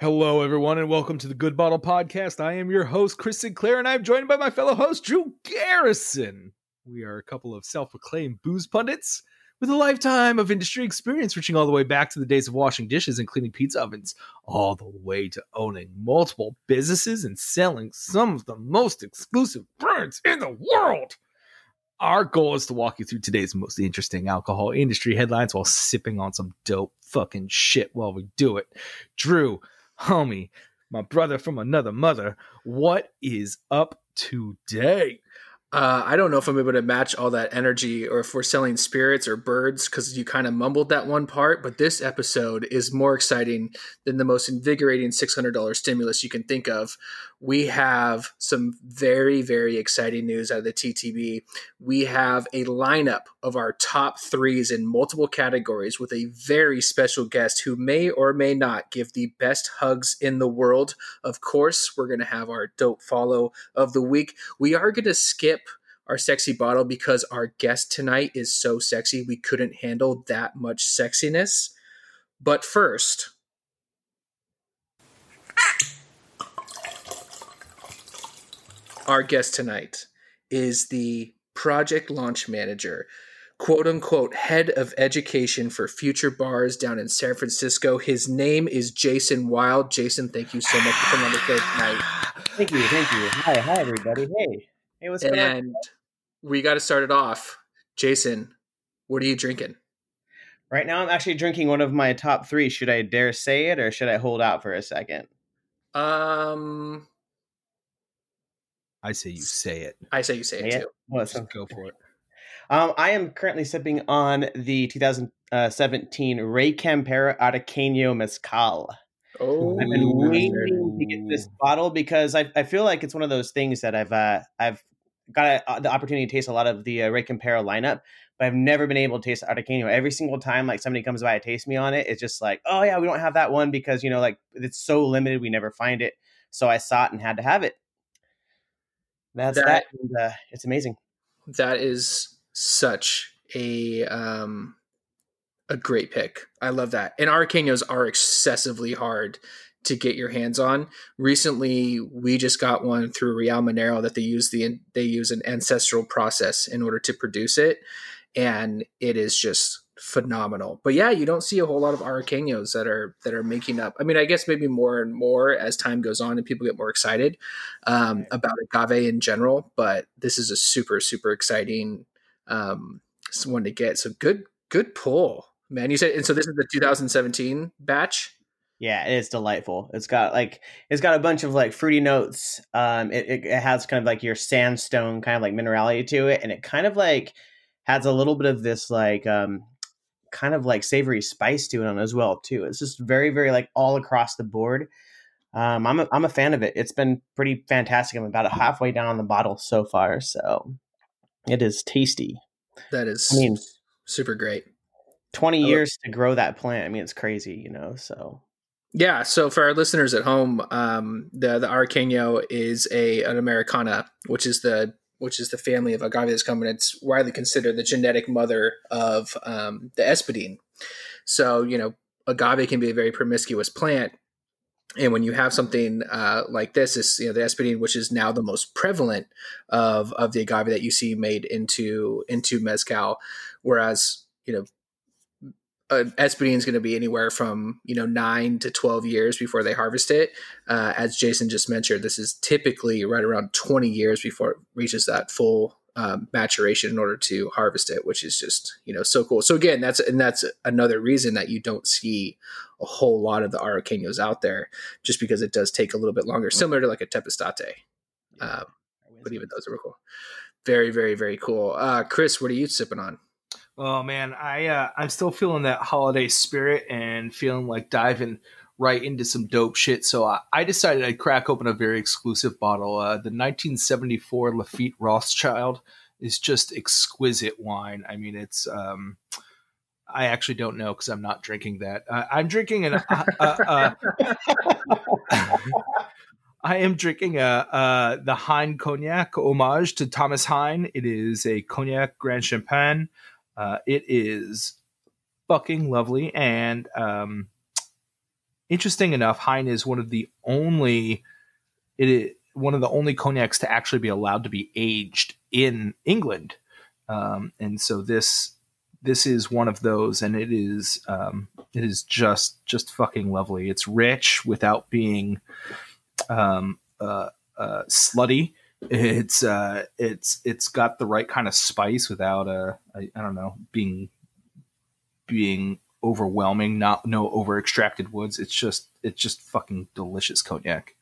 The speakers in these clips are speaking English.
Hello, everyone, and welcome to the Good Bottle Podcast. I am your host, Chris Sinclair, and I'm joined by my fellow host, Drew Garrison. We are a couple of self proclaimed booze pundits with a lifetime of industry experience reaching all the way back to the days of washing dishes and cleaning pizza ovens, all the way to owning multiple businesses and selling some of the most exclusive brands in the world. Our goal is to walk you through today's most interesting alcohol industry headlines while sipping on some dope fucking shit while we do it. Drew, homie, my brother from another mother, what is up today? Uh, I don't know if I'm able to match all that energy or if we're selling spirits or birds because you kind of mumbled that one part. But this episode is more exciting than the most invigorating $600 stimulus you can think of. We have some very, very exciting news out of the TTB. We have a lineup of our top threes in multiple categories with a very special guest who may or may not give the best hugs in the world. Of course, we're going to have our dope follow of the week. We are going to skip our sexy bottle because our guest tonight is so sexy we couldn't handle that much sexiness. But first, our guest tonight is the project launch manager, quote unquote, head of education for Future Bars down in San Francisco. His name is Jayson Wilde. Jayson, thank you so much for coming on the show tonight. Thank you, thank you. Hi, hi, everybody. Hey, hey, what's going on? And we got to start it off. Jayson, what are you drinking? Right now, I'm actually drinking one of my top three. Should I dare say it, or should I hold out for a second? Um, I say you say it. I say you say it Yeah. too. Well, Just go for it. Um, I am currently sipping on the 2017 Rey Campero Araqueño Mezcal. Oh, I've been waiting to get this bottle because I, I feel like it's one of those things that I've uh, I've got uh, the opportunity to taste a lot of the uh, Rey Campero lineup, but I've never been able to taste Araqueño. Every single time like somebody comes by and taste me on it, it's just like, oh yeah, we don't have that one because you know like it's so limited, we never find it. So I saw it and had to have it. That's that, That- and, uh, it's amazing. that is such a um a great pick. I love that. And Araqueños are excessively hard to get your hands on. Recently, we just got one through Real Minero that they use the they use an ancestral process in order to produce it, and it is just phenomenal. But yeah, you don't see a whole lot of Araqueños that are that are making up. I mean, I guess maybe more and more as time goes on and people get more excited um, about agave in general. But this is a super super exciting um, one to get. So good good pull, man. You said and so this is the 2017 batch. Yeah, it is delightful. It's got like it's got a bunch of like fruity notes. Um, it, it, it has kind of like your sandstone kind of like minerality to it, and it kind of like has a little bit of this like um kind of like savory spice to it on as well too. It's just very very like all across the board. Um, I'm a, I'm a fan of it. It's been pretty fantastic. I'm about halfway down the bottle so far, so it is tasty. That is I mean, super great. 20 I love- years to grow that plant. I mean, it's crazy, you know. So Yeah, so for our listeners at home, um, the the Araqueño is a an Americana, which is the which is the family of agave that's coming. It's widely considered the genetic mother of um, the espadín. So you know, agave can be a very promiscuous plant, and when you have something uh, like this, is you know the espadín, which is now the most prevalent of of the agave that you see made into into mezcal, whereas you know uh, espadín is going to be anywhere from you know nine to twelve years before they harvest it. Uh, as Jayson just mentioned, this is typically right around twenty years before it reaches that full um, maturation in order to harvest it, which is just you know so cool. So again, that's and that's another reason that you don't see a whole lot of the Araqueños out there, just because it does take a little bit longer, similar to like a Tepeztate. Um, but even those are cool. Very, very, very cool. Uh, Chris, what are you sipping on? Oh man, I uh, I'm still feeling that holiday spirit and feeling like diving right into some dope shit. So I, I decided I'd crack open a very exclusive bottle. Uh, the 1974 Lafite Rothschild is just exquisite wine. I mean, it's um, I actually don't know because I'm not drinking that. Uh, I'm drinking an. Uh, uh, uh, I am drinking a uh, the Hine cognac homage to Thomas Hine. It is a cognac Grand Champagne. Uh, it is fucking lovely, and um, interesting enough, Hine is one of the only it one of the only cognacs to actually be allowed to be aged in England, um, and so this this is one of those, and it is um, it is just just fucking lovely. It's rich without being um, uh, uh, slutty. It's uh, it's it's got the right kind of spice without uh, I, I don't know being being overwhelming. Not no over extracted woods. It's just it's just fucking delicious cognac.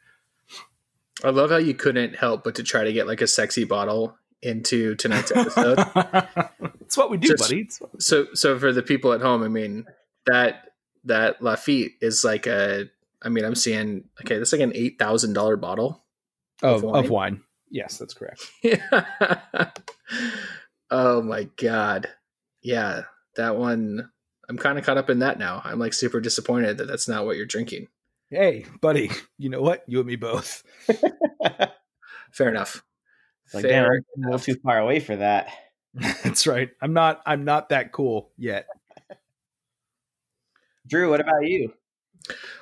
I love how you couldn't help but to try to get like a sexy bottle into tonight's episode. It's what we do, Just- buddy. We do. so so for the people at home, I mean that that Lafite is like a I mean I'm seeing okay, that's like an eight thousand dollar bottle. of, wine. of wine. Yes, that's correct. oh my god. Yeah, that one I'm kind of caught up in that now. I'm like super disappointed that that's not what you're drinking. Hey, buddy, you know what? You and me both. Fair enough. like, Fair damn, I'm a little too far away for that. That's right. I'm not. I'm not that cool yet. Drew, what about you?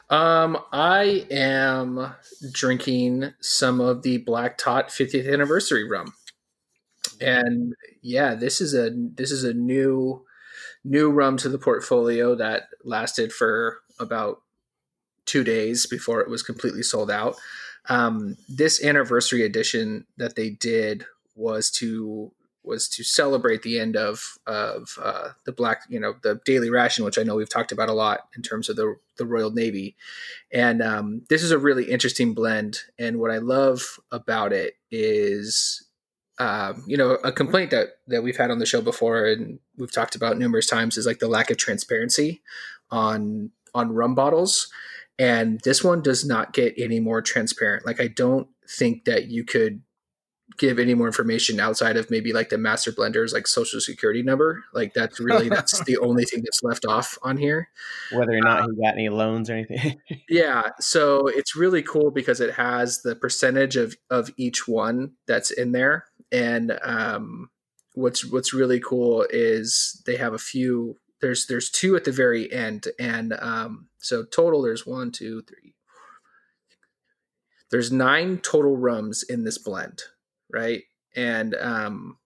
Um, I am drinking some of the Black Tot 50th anniversary rum, and yeah, this is a this is a new new rum to the portfolio that lasted for about two days before it was completely sold out. Um, this anniversary edition that they did was to was to celebrate the end of of uh, the black, you know, the daily ration, which I know we've talked about a lot in terms of the the Royal Navy, and um, this is a really interesting blend. And what I love about it is, um, you know, a complaint that that we've had on the show before, and we've talked about numerous times, is like the lack of transparency on on rum bottles. And this one does not get any more transparent. Like I don't think that you could give any more information outside of maybe like the master blender's like social security number. Like that's really that's the only thing that's left off on here. Whether or not he got any loans or anything. Yeah, so it's really cool because it has the percentage of of each one that's in there, and um, what's what's really cool is they have a few. There's there's two at the very end, and um, so total there's one, two, three. There's nine total rums in this blend, right? And um,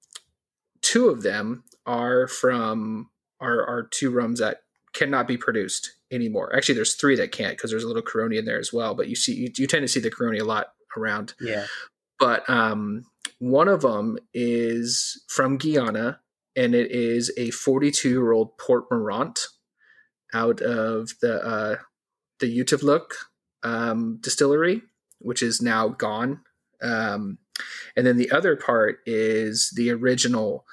two of them are from are are two rums that cannot be produced anymore. Actually, there's three that can't because there's a little Caroni in there as well. But you see, you, you tend to see the Caroni a lot around. yeah. But um, one of them is from Guyana, and it is a 42 year old Port Mourant out of the uh, the Uitvlugt um, distillery, which is now gone. Um, and then the other part is the original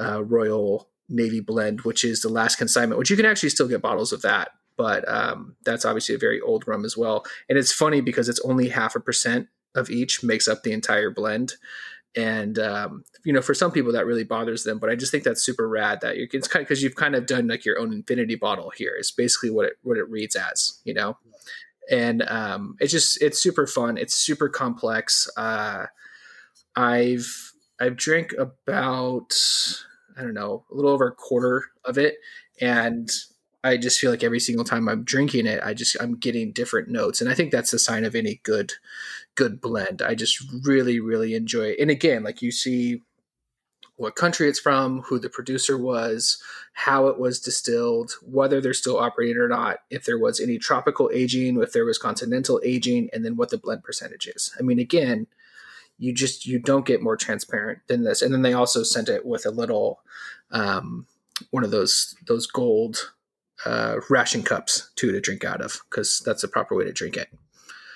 uh, Royal Navy blend, which is the last consignment, which you can actually still get bottles of that. But um, that's obviously a very old rum as well. And it's funny because it's only half a percent of each makes up the entire blend. And um, you know, for some people that really bothers them, but I just think that's super rad that you it's kind of, because you've kind of done like your own infinity bottle here. It's basically what it what it reads as, you know. And um, it's just it's super fun. It's super complex. Uh, I've I've drank about I don't know a little over a quarter of it, and I just feel like every single time I'm drinking it, I just I'm getting different notes, and I think that's the sign of any good good blend. I just really really enjoy it. And again, like you see what country it's from, who the producer was, how it was distilled, whether they're still operating or not, if there was any tropical aging, if there was continental aging, and then what the blend percentage is. I mean, again, you just you don't get more transparent than this. And then they also sent it with a little um, one of those those gold uh, ration cups too to drink out of because that's the proper way to drink it.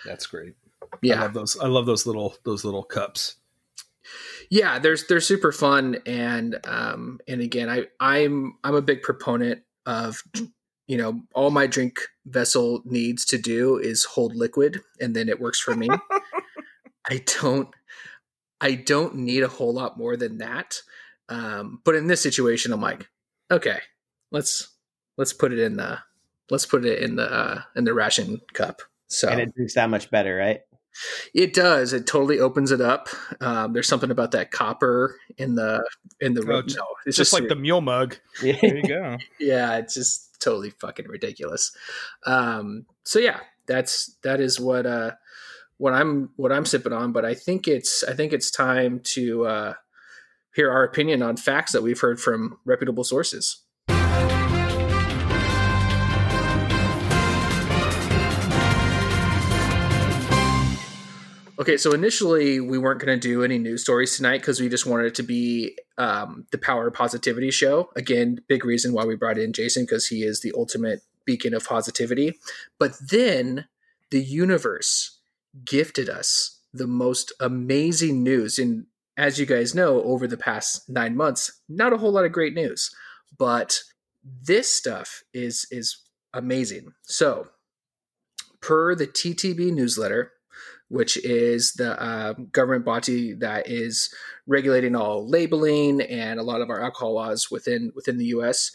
That's great. I Yeah, love those. I love those little those little cups. yeah there's they're super fun and um and again i i'm i'm a big proponent of you know all my drink vessel needs to do is hold liquid and then it works for me i don't i don't need a whole lot more than that um but in this situation i'm like okay let's let's put it in the let's put it in the uh in the ration cup so And it drinks that much better, right? it does. It totally opens it up. Um, there's something about that copper in the in the Oh, no, it's Just like the mule mug. There you go. yeah, it's just totally fucking ridiculous. Um, so yeah, that's that is what uh what I'm what I'm sipping on. But I think it's I think it's time to uh, hear our opinion on facts that we've heard from reputable sources. Okay, so initially we weren't going to do any news stories tonight because we just wanted it to be um, the Power Positivity Show. Again, big reason why we brought in Jayson because he is the ultimate beacon of positivity. But then the universe gifted us the most amazing news. And as you guys know, over the past nine months, not a whole lot of great news, but this stuff is is amazing. So, per the TTB newsletter, which is the uh, government body that is regulating all labeling and a lot of our alcohol laws within within the U.S.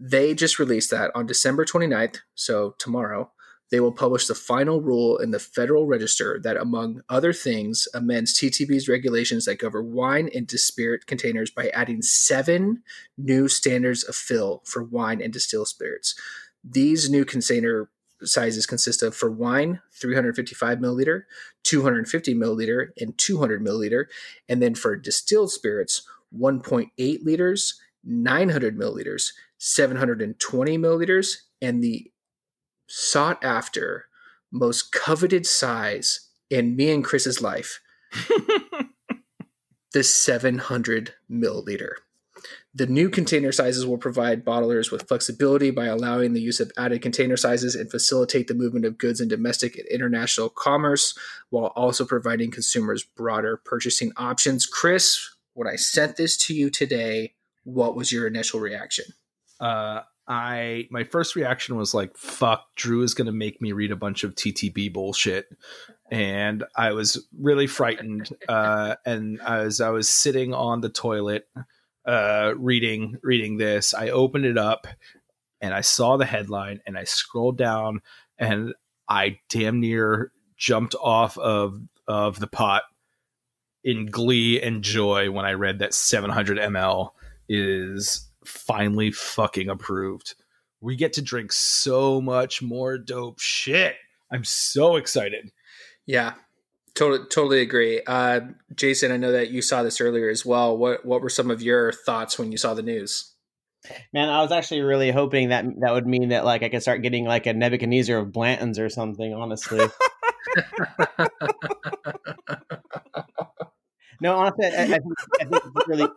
They just released that on December 29th, so tomorrow they will publish the final rule in the Federal Register that, among other things, amends TTB's regulations that govern wine and spirit containers by adding seven new standards of fill for wine and distilled spirits. These new container sizes consist of for wine 355 milliliter 250 milliliter and 200 milliliter and then for distilled spirits 1.8 liters 900 milliliters 720 milliliters and the sought after, most coveted size in me and Chris's life the 700 milliliter. The new container sizes will provide bottlers with flexibility by allowing the use of added container sizes and facilitate the movement of goods in domestic and international commerce while also providing consumers broader purchasing options. Chris, when I sent this to you today, what was your initial reaction? Uh, I my first reaction was like, "Fuck, Drew is going to make me read a bunch of TTB bullshit," and I was really frightened. Uh, and as I was sitting on the toilet, uh, reading reading this, I opened it up and I saw the headline, and I scrolled down, and I damn near jumped off of of the pot in glee and joy when I read that 700 ml is finally fucking approved. We get to drink so much more dope shit. I'm so excited. Yeah, totally, totally agree. Uh, Jayson, I know that you saw this earlier as well. What what were some of your thoughts when you saw the news? Man, I was actually really hoping that that would mean that like I could start getting like a Nebuchadnezzar of Blanton's or something. Honestly. no, honestly, I, I, think, I think it's really.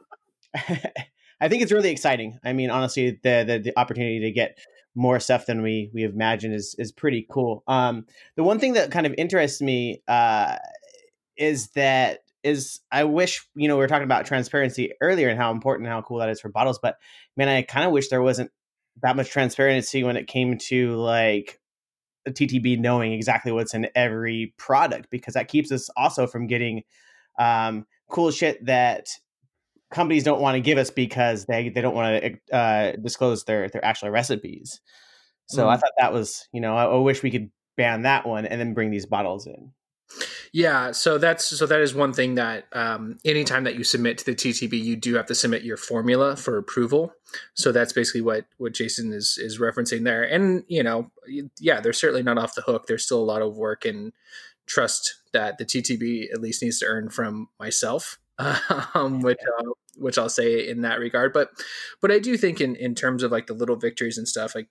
I think it's really exciting. I mean, honestly, the, the, the opportunity to get more stuff than we we imagined is is pretty cool. Um, the one thing that kind of interests me uh, is that is I wish you know we were talking about transparency earlier and how important and how cool that is for bottles, but man, I kind of wish there wasn't that much transparency when it came to like a TTB knowing exactly what's in every product because that keeps us also from getting um, cool shit that companies don't want to give us because they they don't want to uh, disclose their their actual recipes. So mm. I thought that was you know I, I, wish we could ban that one and then bring these bottles in. Yeah, so that's so that is one thing that um, anytime that you submit to the TTB, you do have to submit your formula for approval. So that's basically what what Jayson is is referencing there. And you know, yeah, they're certainly not off the hook. There's still a lot of work and trust that the TTB at least needs to earn from myself um, which uh, which I'll say in that regard. But but I do think in in terms of like the little victories and stuff, like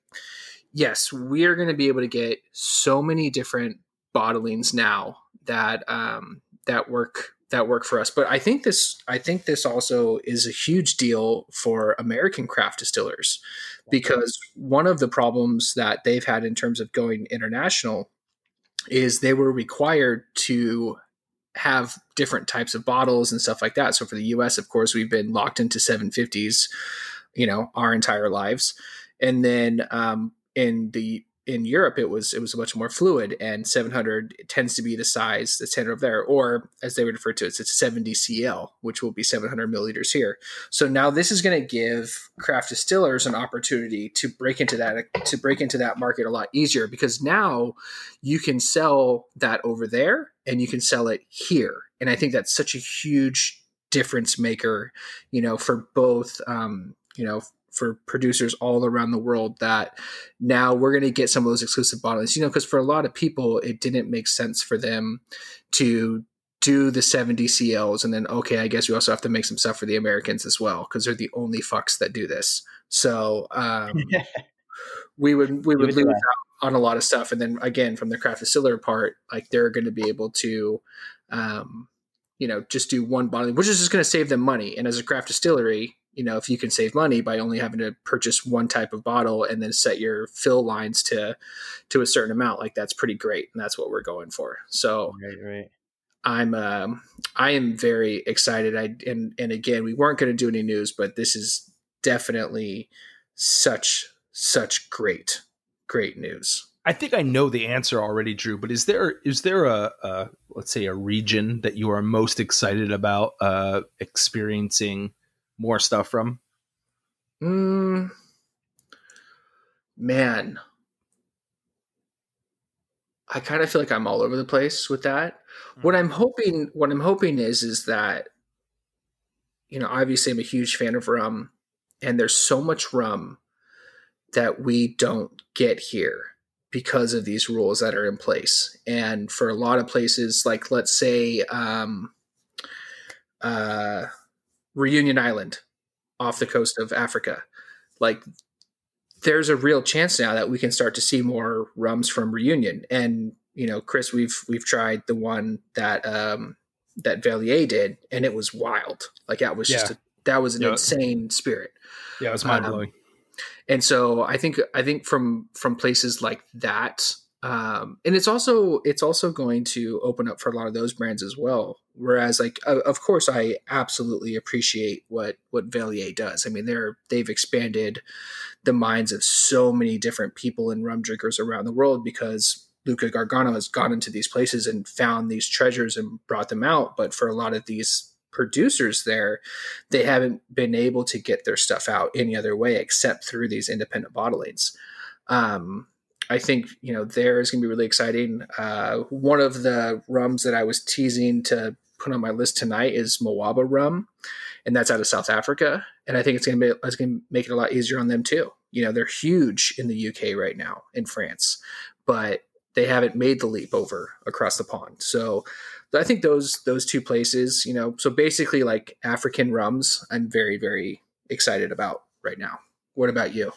yes, we are going to be able to get so many different bottlings now that um, that work that work for us. But I think this I think this also is a huge deal for American craft distillers because one of the problems that they've had in terms of going international is they were required to have different types of bottles and stuff like that. So for the US, of course, we've been locked into 750s, you know, our entire lives. And then um, in the in Europe, it was it was much more fluid, and 700 tends to be the size that's standard there, or as they would refer to it, it's 70 CL, which will be 700 milliliters here. So now this is going to give craft distillers an opportunity to break into that to break into that market a lot easier because now you can sell that over there and you can sell it here, and I think that's such a huge difference maker, you know, for both, um, you know, for producers all around the world that now we're going to get some of those exclusive bottlings. You know, because for a lot of people, it didn't make sense for them to do the 70 CLs and then okay, I guess we also have to make some stuff for the Americans as well because they're the only fucks that do this. So um, we would we would lose out on a lot of stuff, and then again from the craft distiller part, like they're going to be able to. Um, you know, just do one bottling, which is just going to save them money. And as a craft distillery, you know, if you can save money by only having to purchase one type of bottle and then set your fill lines to to a certain amount, like that's pretty great, and that's what we're going for. So, right, right. I'm um, I am very excited. I and and again, we weren't going to do any news, but this is definitely such such great great news. I think I know the answer already, Drew. But is there is there a, a let's say a region that you are most excited about uh, experiencing more stuff from? Mm, man, I kind of feel like I'm all over the place with that. What I'm hoping, what I'm hoping is, is that you know, obviously, I'm a huge fan of rum, and there's so much rum that we don't get here because of these rules that are in place. And for a lot of places, like let's say um, uh, Reunion Island off the coast of Africa, like there's a real chance now that we can start to see more rums from Reunion. And you know, Chris, we've we've tried the one that um, that Velier did, and it was wild. Like that was just a, that was an yeah. insane spirit. Yeah, it was mind blowing. Um, and so I think I think from from places like that, um, and it's also it's also going to open up for a lot of those brands as well. Whereas, like, of course, I absolutely appreciate what what Velier does. I mean, they're they've expanded the minds of so many different people and rum drinkers around the world because Luca Gargano has gone into these places and found these treasures and brought them out. But for a lot of these producers there, they haven't been able to get their stuff out any other way except through these independent bottlings. Um, I think you know there is going to be really exciting. Uh, one of the rums that I was teasing to put on my list tonight is Mhoba rum, and that's out of South Africa. And I think it's going to be it's going to make it a lot easier on them too. You know, they're huge in the UK right now in France, but they haven't made the leap over across the pond. So I think those those two places, you know, so basically like African rums, I'm very very excited about right now. What about you?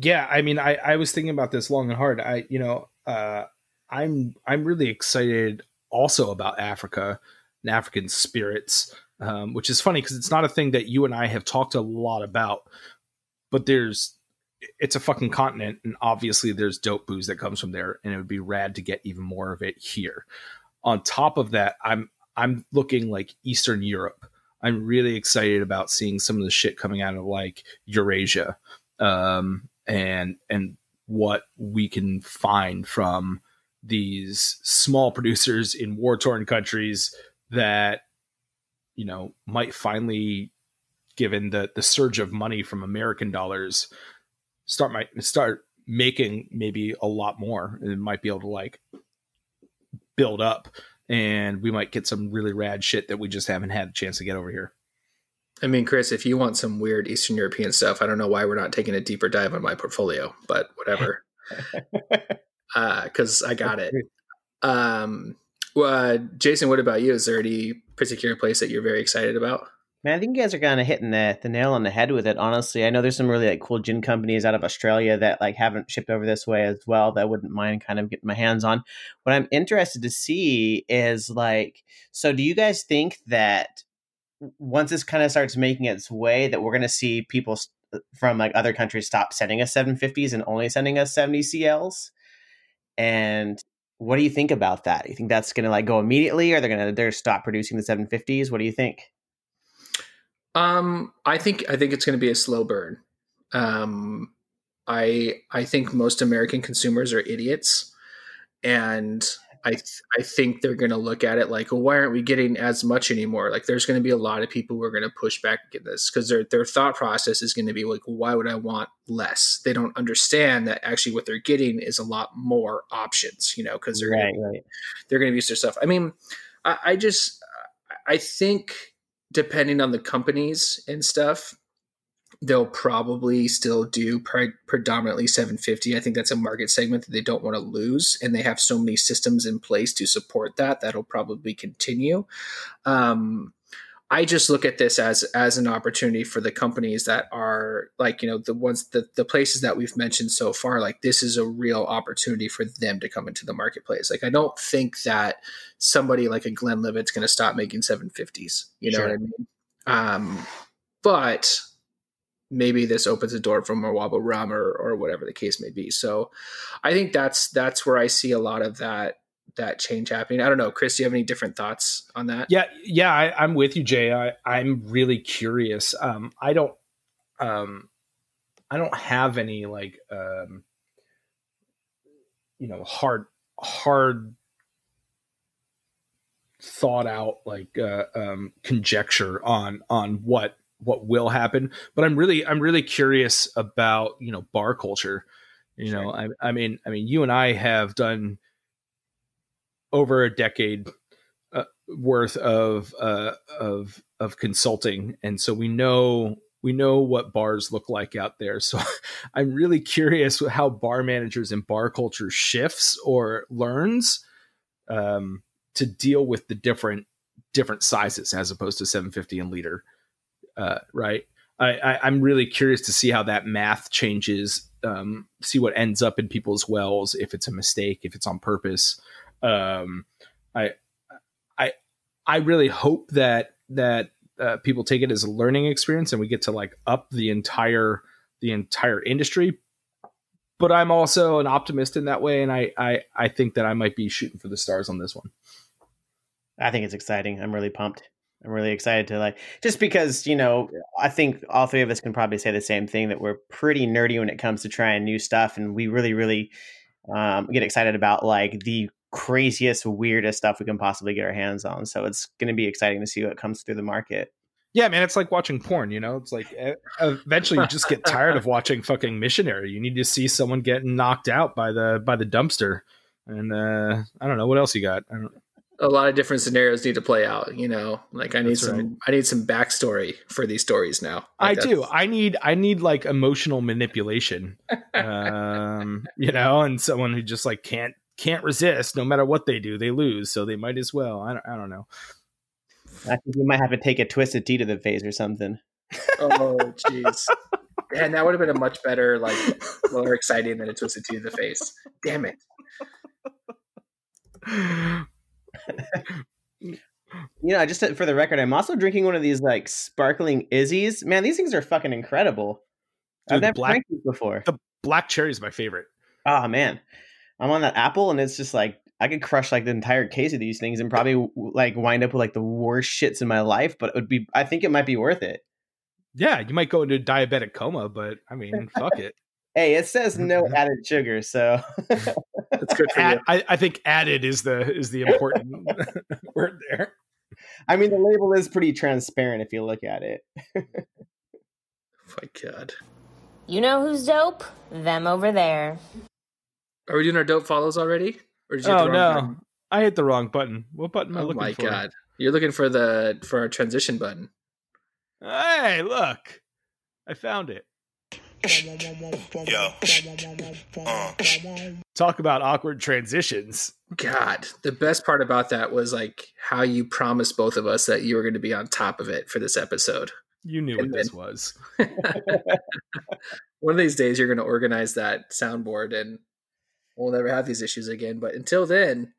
Yeah, I mean, I I was thinking about this long and hard. I you know, uh, I'm I'm really excited also about Africa and African spirits, um, which is funny because it's not a thing that you and I have talked a lot about. But there's it's a fucking continent, and obviously there's dope booze that comes from there, and it would be rad to get even more of it here. On top of that, I'm I'm looking like Eastern Europe. I'm really excited about seeing some of the shit coming out of like Eurasia, um, and and what we can find from these small producers in war torn countries that you know might finally given the the surge of money from American dollars start my start making maybe a lot more and might be able to like build up and we might get some really rad shit that we just haven't had a chance to get over here. I mean, Chris, if you want some weird Eastern European stuff, I don't know why we're not taking a deeper dive on my portfolio, but whatever. Because uh, I got it. Um, well, uh, Jayson, what about you? Is there any particular place that you're very excited about? Man, I think you guys are kind of hitting the, the nail on the head with it. Honestly, I know there's some really like cool gin companies out of Australia that like haven't shipped over this way as well. That I wouldn't mind kind of getting my hands on. What I'm interested to see is like, so do you guys think that once this kind of starts making its way, that we're going to see people uh, from like other countries stop sending us 750s and only sending us 70 CLs? And what do you think about that? You think that's going to like go immediately, or they're going to they're stop producing the 750s? What do you think? Um, I think I think it's going to be a slow burn. Um, I I think most American consumers are idiots, and I th- I think they're going to look at it like, well, why aren't we getting as much anymore? Like, there's going to be a lot of people who are going to push back against this because their their thought process is going to be like, why would I want less? They don't understand that actually what they're getting is a lot more options, you know, because they're right, gonna, right. they're going to use their stuff. I mean, I, I just I think depending on the companies and stuff, they'll probably still do pre- predominantly 750 i think that's a market segment that they don't want to lose and they have so many systems in place to support that that'll probably continue. Um, i just look at this as as an opportunity for the companies that are like you know the ones the, the places that we've mentioned so far like this is a real opportunity for them to come into the marketplace like i don't think that somebody like a glenlivet's going to stop making 750s you know Sure. what i mean um, but maybe this opens a door for Mhoba Rum or, or whatever the case may be. So I think that's that's where I see a lot of that that change happening. I don't know, Chris, do you have any different thoughts on that? Yeah, yeah, I, I'm with you, Jay. I, I'm really curious. Um, I don't, um, I don't have any like, um, you know, hard, hard thought out like uh, um, conjecture on on what what will happen. But I'm really I'm really curious about you know bar culture. You know, I, I mean, I mean, you and I have done over a decade uh, worth of uh, of of consulting, and so we know we know what bars look like out there. So I'm really curious how bar managers and bar culture shifts or learns um, to deal with the different different sizes as opposed to 750 and liter, uh, right? I, I'm really curious to see how that math changes. Um, see what ends up in people's wells, if it's a mistake, if it's on purpose. Um, I, I, I really hope that that uh, people take it as a learning experience and we get to like up the entire the entire industry. But I'm also an optimist in that way, and I I, I think that I might be shooting for the stars on this one. I think it's exciting. I'm really pumped. I'm really excited to like just because, you know, I think all three of us can probably say the same thing that we're pretty nerdy when it comes to trying new stuff and we really really um, get excited about like the craziest weirdest stuff we can possibly get our hands on. So it's going to be exciting to see what comes through the market. Yeah, man, it's like watching porn. You know, it's like eventually you just get tired of watching fucking missionary. You need to see someone getting knocked out by the by the dumpster, and uh, I don't know what else you got. I don't, A lot of different scenarios need to play out, you know. Like I need That's some right. I need some backstory for these stories now. I Like, do. I need I need like emotional manipulation, um, you know, and someone who just like can't can't resist. No matter what they do, they lose. So they might as well. I don't, I don't know. I think you might have to take a twisted tea to the face or something. Oh jeez. And that would have been a much better, like more exciting than a twisted tea to the face. Damn it. You know, just to- for the record, I'm also drinking one of these like sparkling Izze's. Man, these things are fucking incredible. Dude, I've never black- drank these before. The black cherry is my favorite. Oh man, I'm on that apple, and it's just like I could crush like the entire case of these things and probably like wind up with like the worst shits in my life. But it would be, I think it might be worth it. Yeah, you might go into diabetic coma, but I mean, fuck it. Hey, it says no added sugar, so That's good for Add, you. I, I think added is the is the important word there. I mean the label is pretty transparent if you look at it. Oh my god. You know who's dope? Them over there. Are we doing our dope follows already? Or did you Oh the wrong no, button? I hit the wrong button. What button am I Oh looking my god. You're looking for the for our transition button. Hey, look, I found it. Yo. Uh. Talk about awkward transitions. God, the best part about that was like how you promised both of us that you were going to be on top of it for this episode. You knew what And this was. One of these days, you're going to organize that soundboard, and we'll never have these issues again. But until then,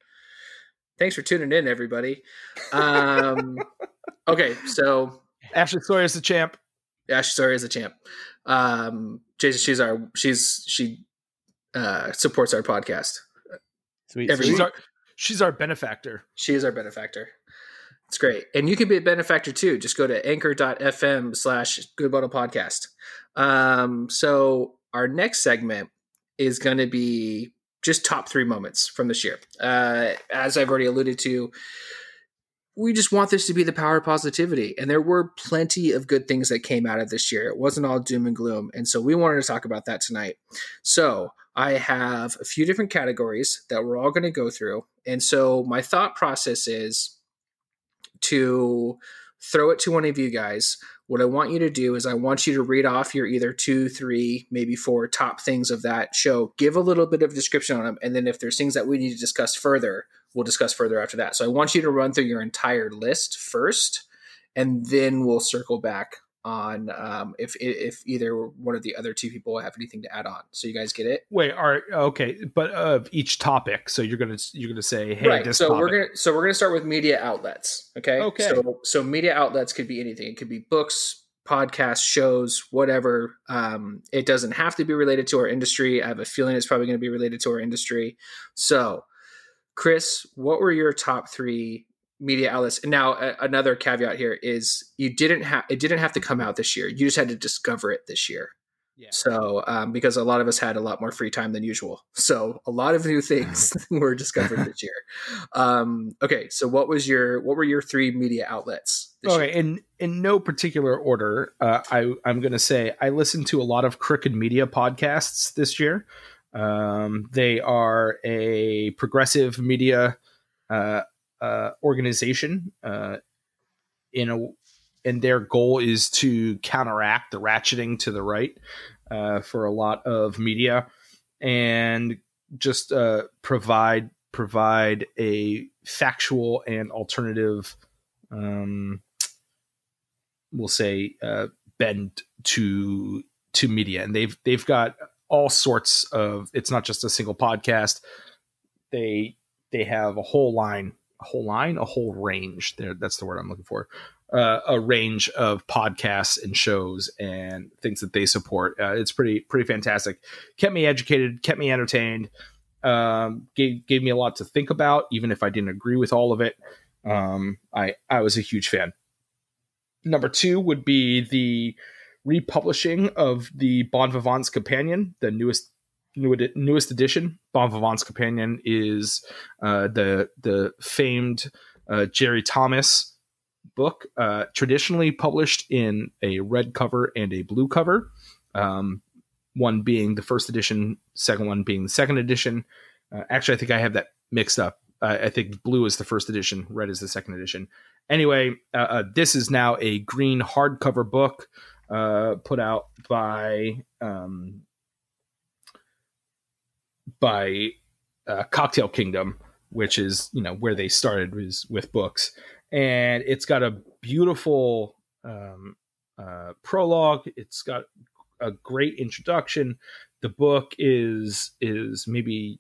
thanks for tuning in, everybody. Um, okay, so Ashley Sawyer's the champ. Ashley Sawyer is a champ. Um, Jayson, she's our she's she uh, supports our podcast. Sweet, Every- She's our she's our benefactor. She is our benefactor. It's great. And you can be a benefactor too. Just go to anchor.fm slash good bottle podcast. Um, so our next segment is going to be just top three moments from this year. Uh, as I've already alluded to, we just want this to be the power of positivity. And there were plenty of good things that came out of this year. It wasn't all doom and gloom. And so we wanted to talk about that tonight. So I have a few different categories that we're all going to go through. And so my thought process is to throw it to one of you guys. What I want you to do is I want you to read off your either two, three, maybe four top things of that show. Give a little bit of description on them, and then if there's things that we need to discuss further, we'll discuss further after that. So I want you to run through your entire list first, and then we'll circle back on um, if if either one of the other two people have anything to add on. So you guys get it, Wait, are okay, but of each topic. So you're gonna you're gonna say, hey, right? this So we're gonna so we're gonna start with media outlets. Okay. Okay. So so media outlets could be anything. It could be books, podcasts, shows, whatever. Um, it doesn't have to be related to our industry. I have a feeling it's probably going to be related to our industry. So, Chris, what were your top three media outlets? And now a- another caveat here is you didn't have it didn't have to come out this year. You just had to discover it this year. Yeah. So, um, because a lot of us had a lot more free time than usual, so a lot of new things were discovered this year. Um, okay, so what was your what were your three media outlets? This Okay, year? in in no particular order, uh, I I'm going to say I listened to a lot of Crooked Media podcasts this year. Um, they are a progressive media uh, uh, organization. Uh, in a and their goal is to counteract the ratcheting to the right uh, for a lot of media and just uh, provide provide a factual and alternative um, we'll say uh, bend to to media and they've they've got all sorts of it's not just a single podcast they they have a whole line whole line a whole range there. That's the word i'm looking for. Uh, a range of podcasts and shows and things that they support. Uh, it's pretty pretty fantastic. Kept me educated kept me entertained um, gave, gave me a lot to think about even if i didn't agree with all of it. Um, i i was a huge fan. Number two would be the republishing of the Bon Vivant's Companion, the newest newest edition. Bon Vivant's Companion is uh, the the famed uh, Jerry Thomas book, uh, traditionally published in a red cover and a blue cover. Um, one being the first edition, second one being the second edition. Uh, actually, I think I have that mixed up. I think blue is the first edition, red is the second edition anyway, uh, uh, this is now a green hardcover book put out by um, by uh, Cocktail Kingdom, which is you know where they started was with books, and it's got a beautiful um, uh, prologue. It's got a great introduction. The book is is maybe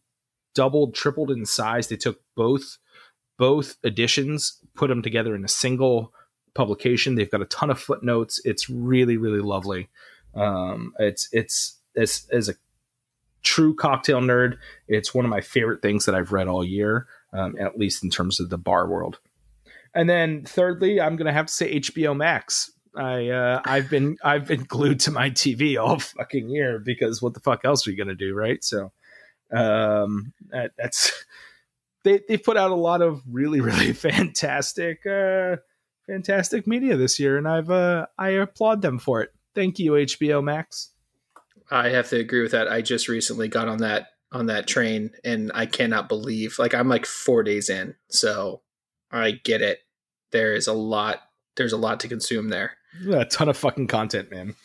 doubled, tripled in size. They took both both editions, put them together in a single publication. They've got a ton of footnotes. It's really, really lovely. Um, it's it's as as a true cocktail nerd, it's one of my favorite things that I've read all year, um, at least in terms of the bar world. And then thirdly, I'm gonna have to say HBO Max. I uh, I've been I've been glued to my TV all fucking year because what the fuck else are you gonna do, right? So um, that, that's they they put out a lot of really really fantastic uh fantastic media this year and I've uh I applaud them for it. Thank you HBO Max. I have to agree with that. I just recently got on that on that train, and I cannot believe like I'm like four days in, so I get it. There is a lot. There's a lot to consume there. A ton of fucking content, man.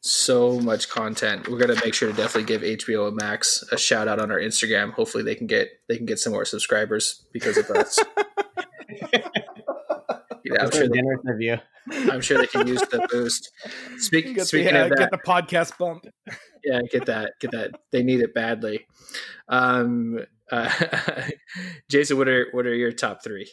so much content. We're gonna make sure to definitely give HBO Max a shout out on our Instagram. Hopefully they can get they can get some more subscribers because of us. Yeah, I'm sure they, generous. I'm sure they can use the boost. Speak, Get the, speaking uh, of that, get the podcast bump. yeah, get that, get that. They need it badly. Um, uh, Jayson, what are what are your top three?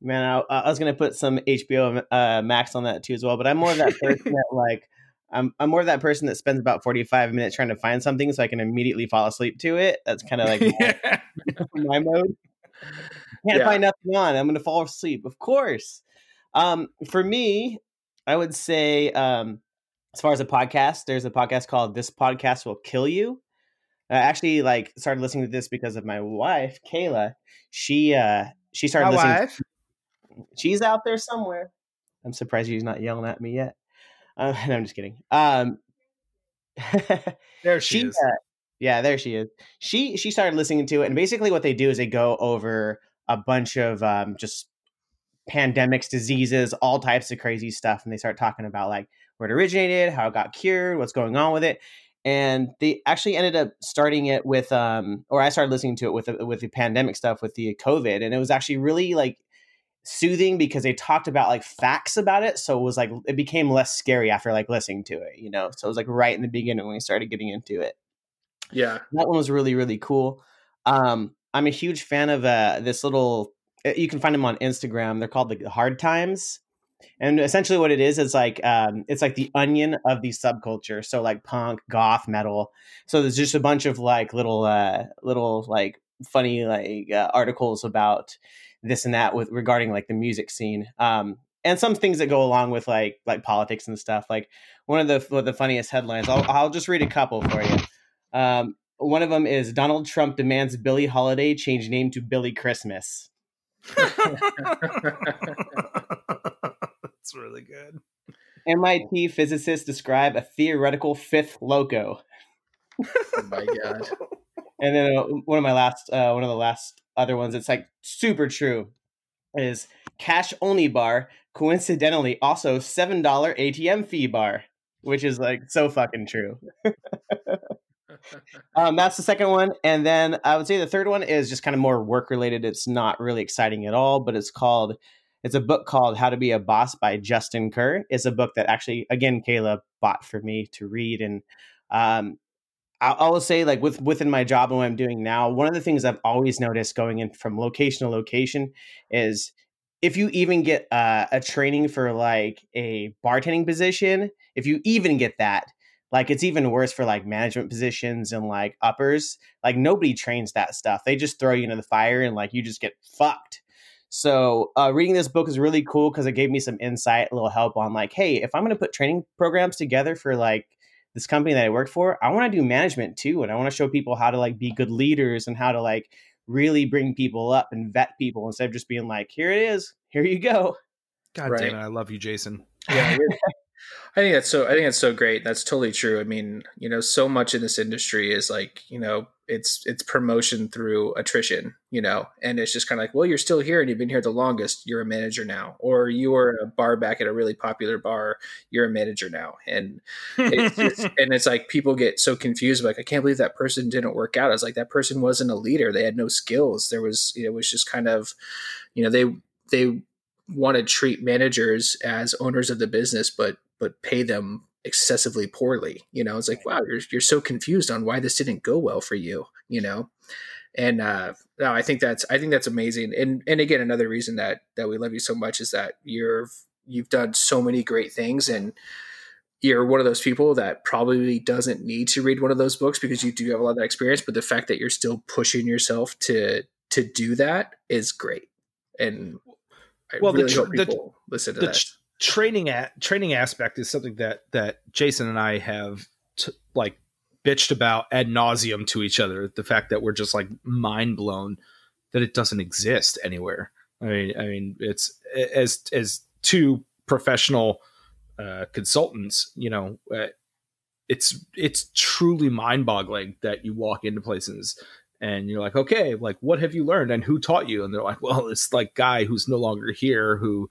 Man, I, I was gonna put some HBO uh, Max on that too as well, but I'm more of that person that like I'm I'm more of that person that spends about 45 minutes trying to find something so I can immediately fall asleep to it. That's kind of like yeah. my mode. Can't Yeah. find nothing on. I'm gonna fall asleep. Of course. Um, for me, I would say um, as far as a podcast, there's a podcast called "This Podcast Will Kill You." I actually like started listening to this because of my wife, Kayla. She uh, she started My listening. wife. She's out there somewhere. I'm surprised she's not yelling at me yet. Uh, no, I'm just kidding. Um, There she, she is. uh, yeah there she is she she started listening to it and basically what they do is they go over a bunch of um, just pandemics, diseases, all types of crazy stuff. And they start talking about like where it originated, how it got cured, what's going on with it. And they actually ended up starting it with, um, or I started listening to it with with the pandemic stuff with the COVID, and it was actually really like soothing because they talked about like facts about it. So it was like it became less scary after like listening to it, you know. So it was like right in the beginning when we started getting into it. Yeah, that one was really really cool. Um, I'm a huge fan of uh, this little. Uh, You can find them on Instagram. They're called the Hard Times, and essentially what it is is like um, it's like the onion of the subculture. So like punk, goth, metal. So there's just a bunch of like little uh, little like funny like uh, articles about this and that with regarding like the music scene. Um, and some things that go along with like like politics and stuff. Like one of the the funniest headlines. I'll, I'll just read a couple for you. Um, one of them is Donald Trump demands Billie Holiday change name to Billy Christmas. That's really good. MIT physicists describe a theoretical fifth Loko. oh my god. And then uh, one of my last, uh, one of the last other ones, it's like super true, is cash only bar. Coincidentally, also seven dollar ATM fee bar, which is like so fucking true. um, that's the second one, and then I would say the third one is just kind of more work related. It's not really exciting at all, but it's called. It's a book called How to Be a Boss by Justin Kerr. It's a book that actually, again, Kayla bought for me to read, and um, I, I will say, like with within my job and what I'm doing now, one of the things I've always noticed going in from location to location is if you even get uh, a training for like a bartending position, if you even get that, like it's even worse for like management positions and like uppers. Like nobody trains that stuff. They just throw you into the fire and like you just get fucked. So uh, reading this book is really cool because it gave me some insight, a little help on like, hey, if I'm going to put training programs together for like this company that I work for, I want to do management too, and I want to show people how to like be good leaders and how to like really bring people up and vet people instead of just being like, here it is, here you go. God Right. damn it, I love you, Jayson. yeah you're- i think that's so i think that's so great. That's totally true. I mean you know so much in this industry is like you know it's it's promotion through attrition you know and it's just kind of like well you're still here and you've been here the longest. You're a manager now. Or you were a bar back at a really popular bar. You're a manager now. And it's, it's and it's like people get so confused like i can't believe that person didn't work out. It's like that person wasn't a leader. They had no skills. There was it was just kind of you know they they want to treat managers as owners of the business but but pay them excessively poorly you know? It's like wow you're, you're so confused on why this didn't go well for you you know? And uh no i think that's i think that's amazing. And and again another reason that that we love you so much is that you're you've done so many great things and you're one of those people that probably doesn't need to read one of those books because you do have a lot of that experience but the fact that you're still pushing yourself to to do that is great. And I Well, the really tr- hope the- people listen to the that. Tr- training at training aspect is something that that Jayson and I have t- like bitched about ad nauseum to each other. The fact that we're just like mind blown that it doesn't exist anywhere. I mean, I mean, it's as as two professional uh, consultants, you know, uh, it's it's truly mind boggling that you walk into places and you're like, okay, like what have you learned and who taught you? And they're like, well, it's like guy who's no longer here who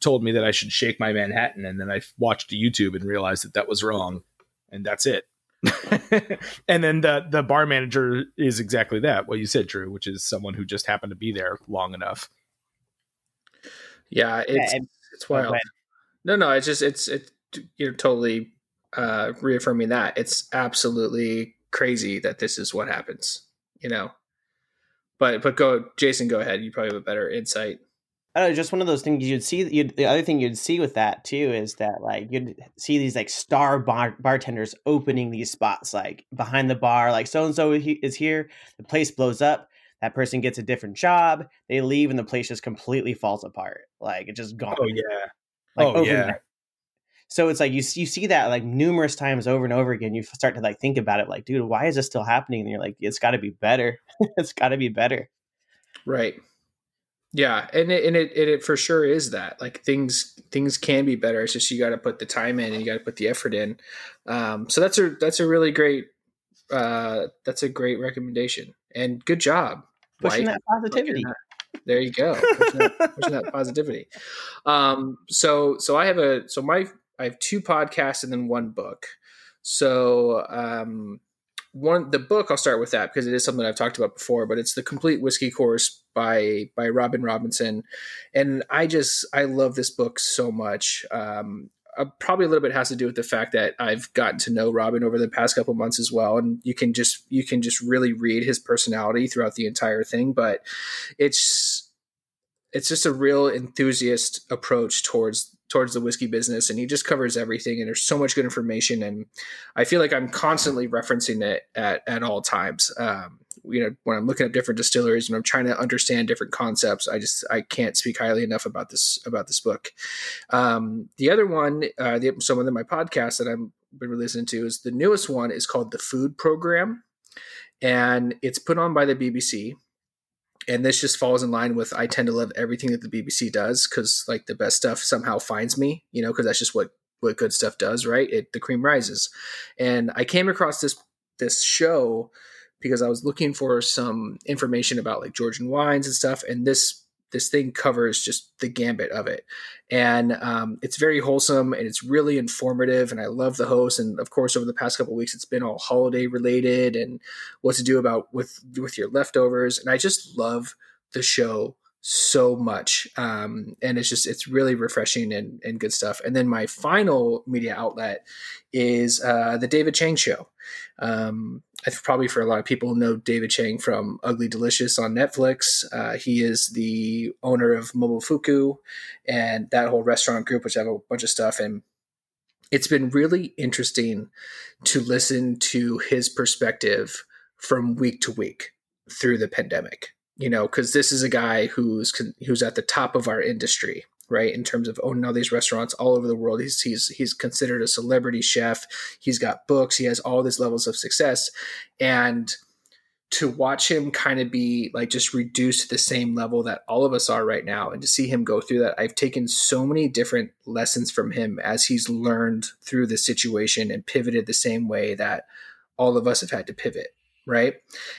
told me that I should shake my Manhattan, and then I watched YouTube and realized that that was wrong, and that's it. and then the the bar manager is exactly that, what you said, Drew, which is someone who just happened to be there long enough. Yeah, it's and- it's wild. ahead. No, no, it's just it's it. You're totally uh, reaffirming that it's absolutely crazy that this is what happens. You know, but but go, Jayson. Go ahead. You probably have a better insight. I don't know, just one of those things you'd see. You'd, the other thing you'd see with that too is that like you'd see these like star bar, bartenders opening these spots like behind the bar, like so and so is here. The place blows up. That person gets a different job. They leave, and the place just completely falls apart. Like it's just gone. Oh yeah, like, oh, yeah. So it's like you you see that like numerous times over and over again. You start to like think about it, like, dude, why is this still happening? And you're like, it's got to be better. it's got to be better. Right. Yeah, and it, and it and it for sure is that like things things can be better. It's just you got to put the time in and you got to put the effort in. Um, so that's a that's a really great uh, that's a great recommendation and good job. Pushing wife. that positivity. There you go. Pushing that, pushing that positivity. Um, so so I have a so my I have two podcasts and then one book. So um, one the book I'll start with that because it is something I've talked about before, but it's the complete whiskey course by by Robin Robinson, and I just I love this book so much. Um, uh, probably a little bit has to do with the fact that I've gotten to know Robin over the past couple months as well, and you can just you can just really read his personality throughout the entire thing. But it's it's just a real enthusiast approach towards towards the whiskey business and he just covers everything and there's so much good information and i feel like i'm constantly referencing it at, at all times. Um, you know when i'm looking at different distilleries and i'm trying to understand different concepts i just i can't speak highly enough about this about this book. Um, the other one uh, the, some of my podcasts that i've been listening to is the newest one is called the food program and it's put on by the bbc and this just falls in line with I tend to love everything that the BBC does because like the best stuff somehow finds me, you know, because that's just what what good stuff does, right? It the cream rises, and I came across this this show because I was looking for some information about like Georgian wines and stuff, and this this thing covers just the gambit of it. And um, it's very wholesome and it's really informative and i love the host. And of course over the past couple weeks it's been all holiday related and what to do about with with your leftovers. And i just love the show so much um, and it's just it's really refreshing and, and good stuff and then my final media outlet is uh, the david chang show um, I probably for a lot of people know David Chang from Ugly Delicious on Netflix. Uh, he is the owner of Momofuku and that whole restaurant group, which have a bunch of stuff. And it's been really interesting to listen to his perspective from week to week through the pandemic. You know, because this is a guy who's who's at the top of our industry right? In terms of owning all these restaurants all over the world. He's he's he's considered a celebrity chef. He's got books. He has all these levels of success. And to watch him kind of be like just reduced to the same level that all of us are right now and to see him go through that i've taken so many different lessons from him as he's learned through the situation and pivoted the same way that all of us have had to pivot right?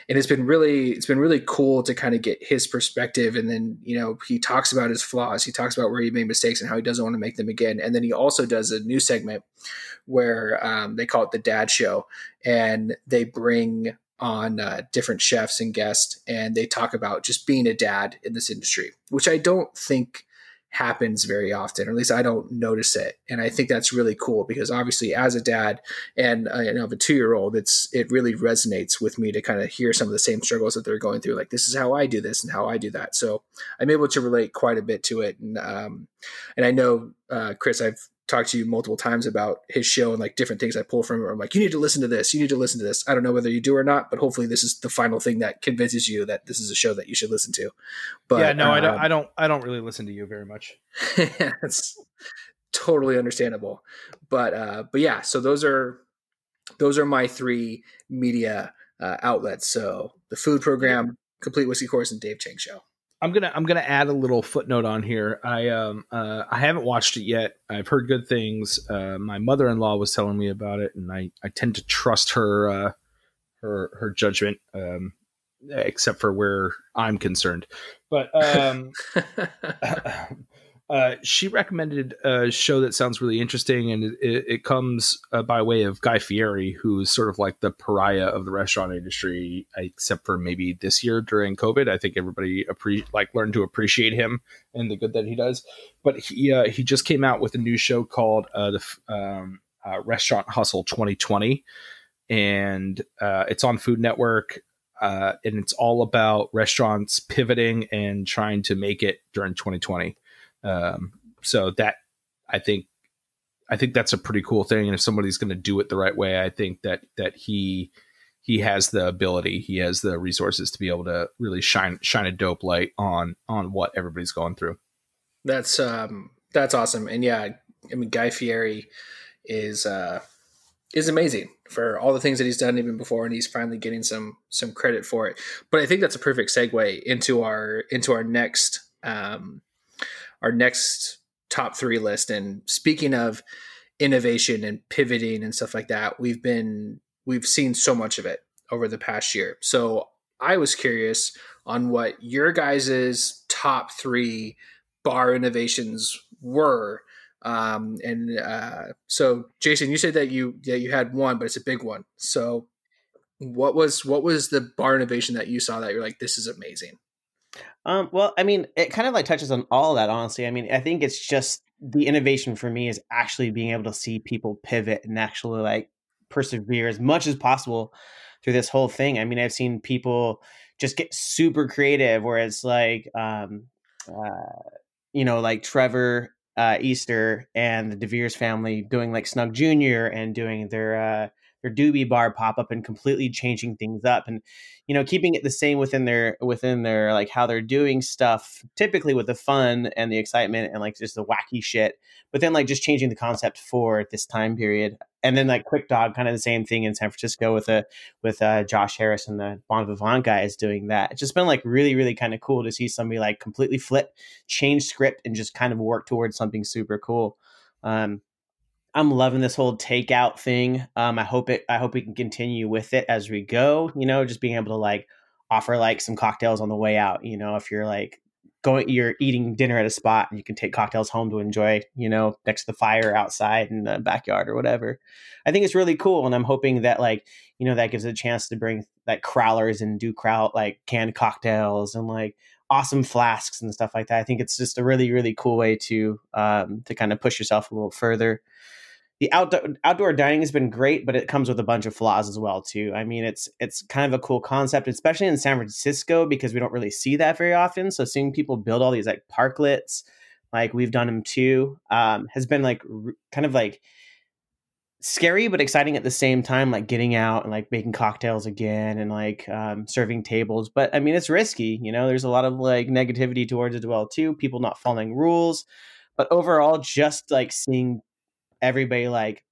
And it's been really it's been really cool to kind of get his perspective and then you know he talks about his flaws. He talks about where he made mistakes and how he doesn't want to make them again. And then he also does a new segment where um, they call it the dad show and they bring on uh, different chefs and guests and they talk about just being a dad in this industry which i don't think happens very often, or at least I don't notice it. And I think that's really cool because obviously, as a dad and uh, you know, of a two year old, it's it really resonates with me to kind of hear some of the same struggles that they're going through. Like this is how I do this and how I do that. So I'm able to relate quite a bit to it. And um, and I know uh, Chris, I've talked to you multiple times about his show and like different things I pull from it. I'm like, you need to listen to this. You need to listen to this. I don't know whether you do or not, but hopefully this is the final thing that convinces you that this is a show that you should listen to. But yeah, no, um, I don't. I don't. I don't really listen to you very much. it's totally understandable. But uh, but yeah, so those are those are my three media uh, outlets. So the food program, complete whiskey course, and Dave Chang show. I'm gonna I'm gonna add a little footnote on here. I um uh, I haven't watched it yet. I've heard good things. Uh, my mother in law was telling me about it, and I, I tend to trust her uh, her her judgment, um, except for where I'm concerned. But um, uh, she recommended a show that sounds really interesting, and it, it comes uh, by way of Guy Fieri, who's sort of like the pariah of the restaurant industry, except for maybe this year during COVID. I think everybody appre- like learned to appreciate him and the good that he does. But he uh, he just came out with a new show called uh, the um, uh, Restaurant Hustle 2020, and uh, it's on Food Network. and it's all about restaurants pivoting and trying to make it during 2020 um, so that I think I think that's a pretty cool thing. And if somebody's going to do it the right way, I think that that he he has the ability, he has the resources to be able to really shine shine a dope light on on what everybody's going through. That's um that's awesome. And yeah, I mean Guy Fieri is uh is amazing for all the things that he's done even before and he's finally getting some some credit for it. But I think that's a perfect segue into our into our next um our next top three list. And speaking of innovation and pivoting and stuff like that, we've been we've seen so much of it over the past year. So I was curious on what your guys's top three bar innovations were. Um, and uh, so, Jayson, you said that you yeah you had one, but it's a big one. So, what was what was the bar innovation that you saw that you're like, this is amazing? Um, well, I mean, it kind of like touches on all that, honestly. I mean, I think it's just the innovation for me is actually being able to see people pivot and actually like persevere as much as possible through this whole thing. I mean, I've seen people just get super creative where it's like, um, uh, you know, like Trevor uh, Easter and the Devere's family doing like Snug Junior and doing their uh, their doobie bar pop up and completely changing things up and you know keeping it the same within their within their like how they're doing stuff typically with the fun and the excitement and like just the wacky shit but then like just changing the concept for this time period. And then like Trick Dog kind of the same thing in san francisco with a with uh, josh harris and the bon vivant guys doing that. It's just been like really really kind of cool to see somebody like completely flip change script and just kind of work towards something super cool. Um I'm loving this whole takeout thing. Um, I hope it. I hope we can continue with it as we go. You know, just being able to like offer like some cocktails on the way out. You know, if you're like going, you're eating dinner at a spot and you can take cocktails home to enjoy. You know, next to the fire outside in the backyard or whatever. I think it's really cool, and I'm hoping that like you know that gives a chance to bring like crowlers and do crowd like canned cocktails and like awesome flasks and stuff like that. I think it's just a really really cool way to um, to kind of push yourself a little further the outdoor outdoor dining has been great, but it comes with a bunch of flaws as well too. I mean, it's it's kind of a cool concept, especially in San Francisco because we don't really see that very often. So seeing people build all these like parklets, like we've done them too, um, has been like r- kind of like scary but exciting at the same time. Like getting out and like making cocktails again and like um, serving tables. But I mean, it's risky. You know, there's a lot of like negativity towards it as well too. People not following rules. But overall, just like seeing everybody like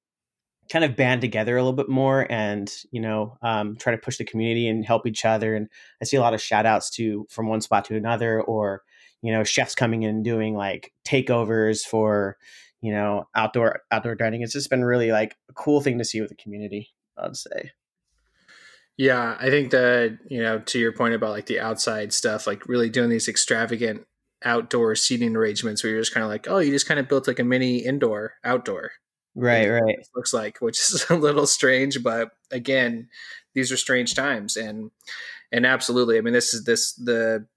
kind of band together a little bit more and you know um, try to push the community and help each other. And i see a lot of shout outs to from one spot to another or you know chefs coming in and doing like takeovers for you know outdoor outdoor dining. It's just been really like a cool thing to see with the community i'd say. Yeah i think that you know to your point about like the outside stuff like really doing these extravagant outdoor seating arrangements where you're just kind of like, oh, you just kind of built like a mini indoor outdoor. Right, right. looks like, which is a little strange, but again, these are strange times, and and absolutely, I mean, this is this the.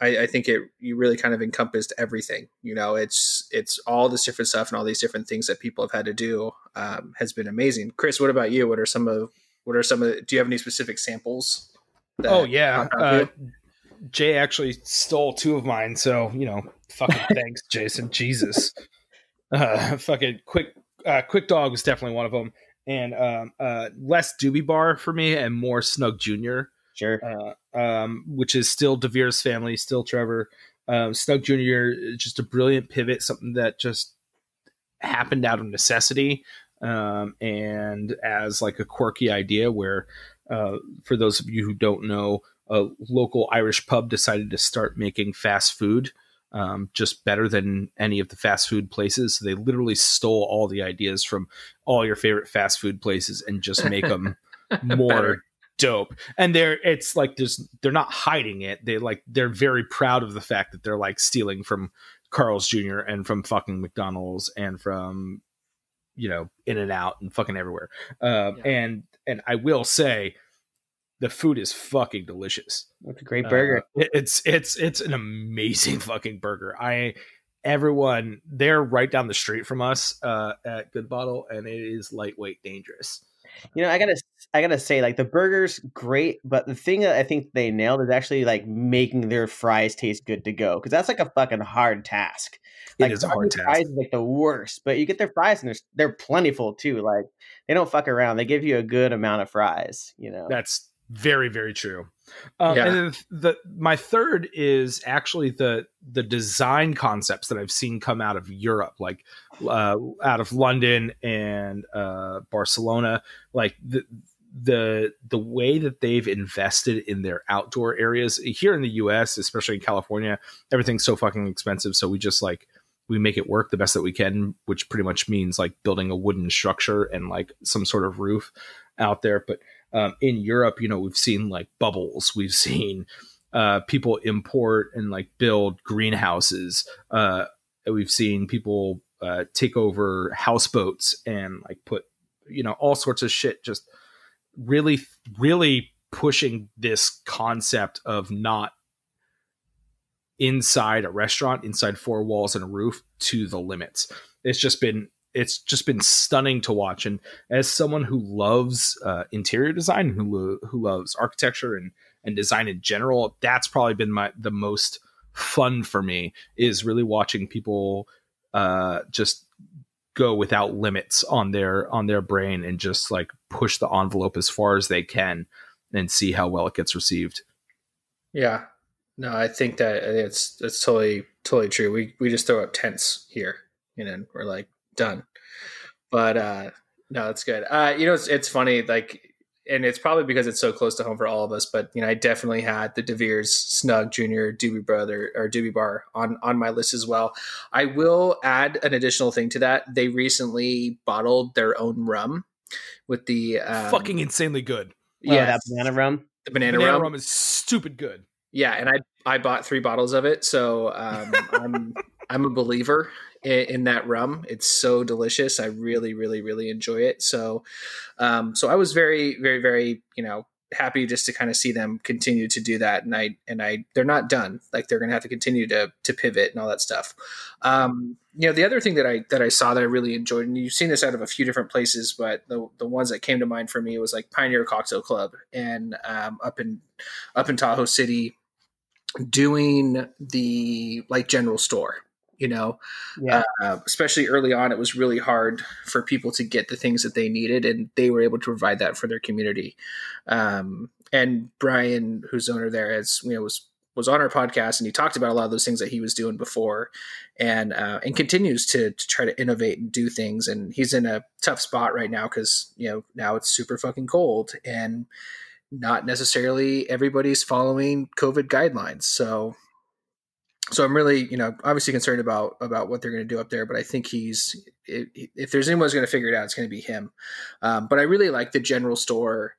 I, I think it you really kind of encompassed everything. You know, it's it's all this different stuff and all these different things that people have had to do um, has been amazing. Chris, what about you? What are some of what are some of the, do you have any specific samples? oh yeah, uh, Jay actually stole two of mine, so you know, fucking thanks, Jayson. Jesus, uh, fucking quick, uh, Trick Dog was definitely one of them, and um, uh, less Doobie Bar for me, and more Snug Junior. Sure. Uh, um, which is still Devere's family, still Trevor. Um, Snug Junior, just a brilliant pivot, something that just happened out of necessity, um, and as like a quirky idea where. Uh, for those of you who don't know, a local Irish pub decided to start making fast food um, just better than any of the fast food places. So they literally stole all the ideas from all your favorite fast food places and just make them more dope. And they're it's like there's they're not hiding it. They like they're very proud of the fact that they're like stealing from Carl's Jr. and from fucking McDonald's and from you know In and Out and fucking everywhere. Um, yeah. And and I will say the food is fucking delicious. It's a great burger. Uh, it's it's it's an amazing fucking burger. I everyone they're right down the street from us uh, at Good Bottle, and it is lightweight dangerous. You know, I gotta I gotta say, like the burger's great, but the thing that I think they nailed is actually like making their fries taste good to go because that's like a fucking hard task. Like, it is a hard task. Fries is like the worst, but you get their fries and they're they're plentiful too. Like they don't fuck around; they give you a good amount of fries. You know, that's very, very true. Um, yeah. And the my third is actually the the design concepts that I've seen come out of Europe, like uh, out of London and uh, Barcelona. Like the the the way that they've invested in their outdoor areas here in the U.S., especially in California, everything's so fucking expensive. So we just like we make it work the best that we can, which pretty much means like building a wooden structure and like some sort of roof out there. But um, in Europe, you know, we've seen like bubbles, we've seen uh, people import and like build greenhouses. Uh, we've seen people uh, take over houseboats and like put, you know, all sorts of shit. Just really, really pushing this concept of not inside a restaurant, inside four walls and a roof to the limits. It's just been it's just been stunning to watch. And as someone who loves uh, interior design, who lo- who loves architecture and and design in general, that's probably been my the most fun for me is really watching people uh, just go without limits on their on their brain and just like push the envelope as far as they can and see how well it gets received. Yeah. No, I think that it's it's totally totally true. We we just throw up tents here, you know, we're like done. But uh no, that's good. Uh you know it's it's funny like and it's probably because it's so close to home for all of us, but you know, I definitely had the Devere's Snug Junior Doobie Brother or Doobie Bar on on my list as well. I will add an additional thing to that. They recently bottled their own rum with the um, Fucking insanely good. Oh, yeah, that banana rum. the banana, Banana rum. rum is stupid good. Yeah, and I I bought three bottles of it, so um, I'm I'm a believer in, in that rum. It's so delicious. I really, really, really enjoy it. So, um, so I was very, very, very, you know, happy just to kind of see them continue to do that. And I and I they're not done. Like they're going to have to continue to to pivot and all that stuff. Um, you know, the other thing that I that I saw that I really enjoyed, and you've seen this out of a few different places, but the the ones that came to mind for me was like Pioneer Cocktail Club and um, up in up in Tahoe City doing the like general store you know Yeah. uh, especially early on it was really hard for people to get the things that they needed and they were able to provide that for their community um, and brian who's owner there has you know was was on our podcast and he talked about a lot of those things that he was doing before and uh, and continues to, to try to innovate and do things and he's in a tough spot right now because you know now it's super fucking cold and not necessarily everybody's following covid guidelines so so I'm really, you know, obviously concerned about about what they're going to do up there. But I think he's if, if there's anyone who's going to figure it out, it's going to be him. Um, but I really like the general store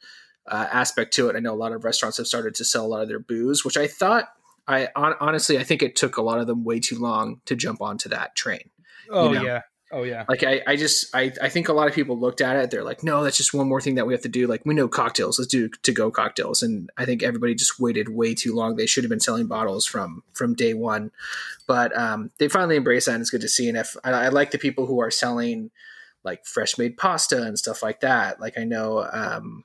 uh, aspect to it. I know a lot of restaurants have started to sell a lot of their booze, which I thought. I hon- honestly, I think it took a lot of them way too long to jump onto that train. Oh know. yeah. Oh yeah. Like I, I just I, I think a lot of people looked at it. They're like, no, that's just one more thing that we have to do. Like we know cocktails, let's do to go cocktails. And I think everybody just waited way too long. They should have been selling bottles from from day one. But um, they finally embrace that, and it's good to see. And if I, I like the people who are selling like fresh made pasta and stuff like that. Like I know um,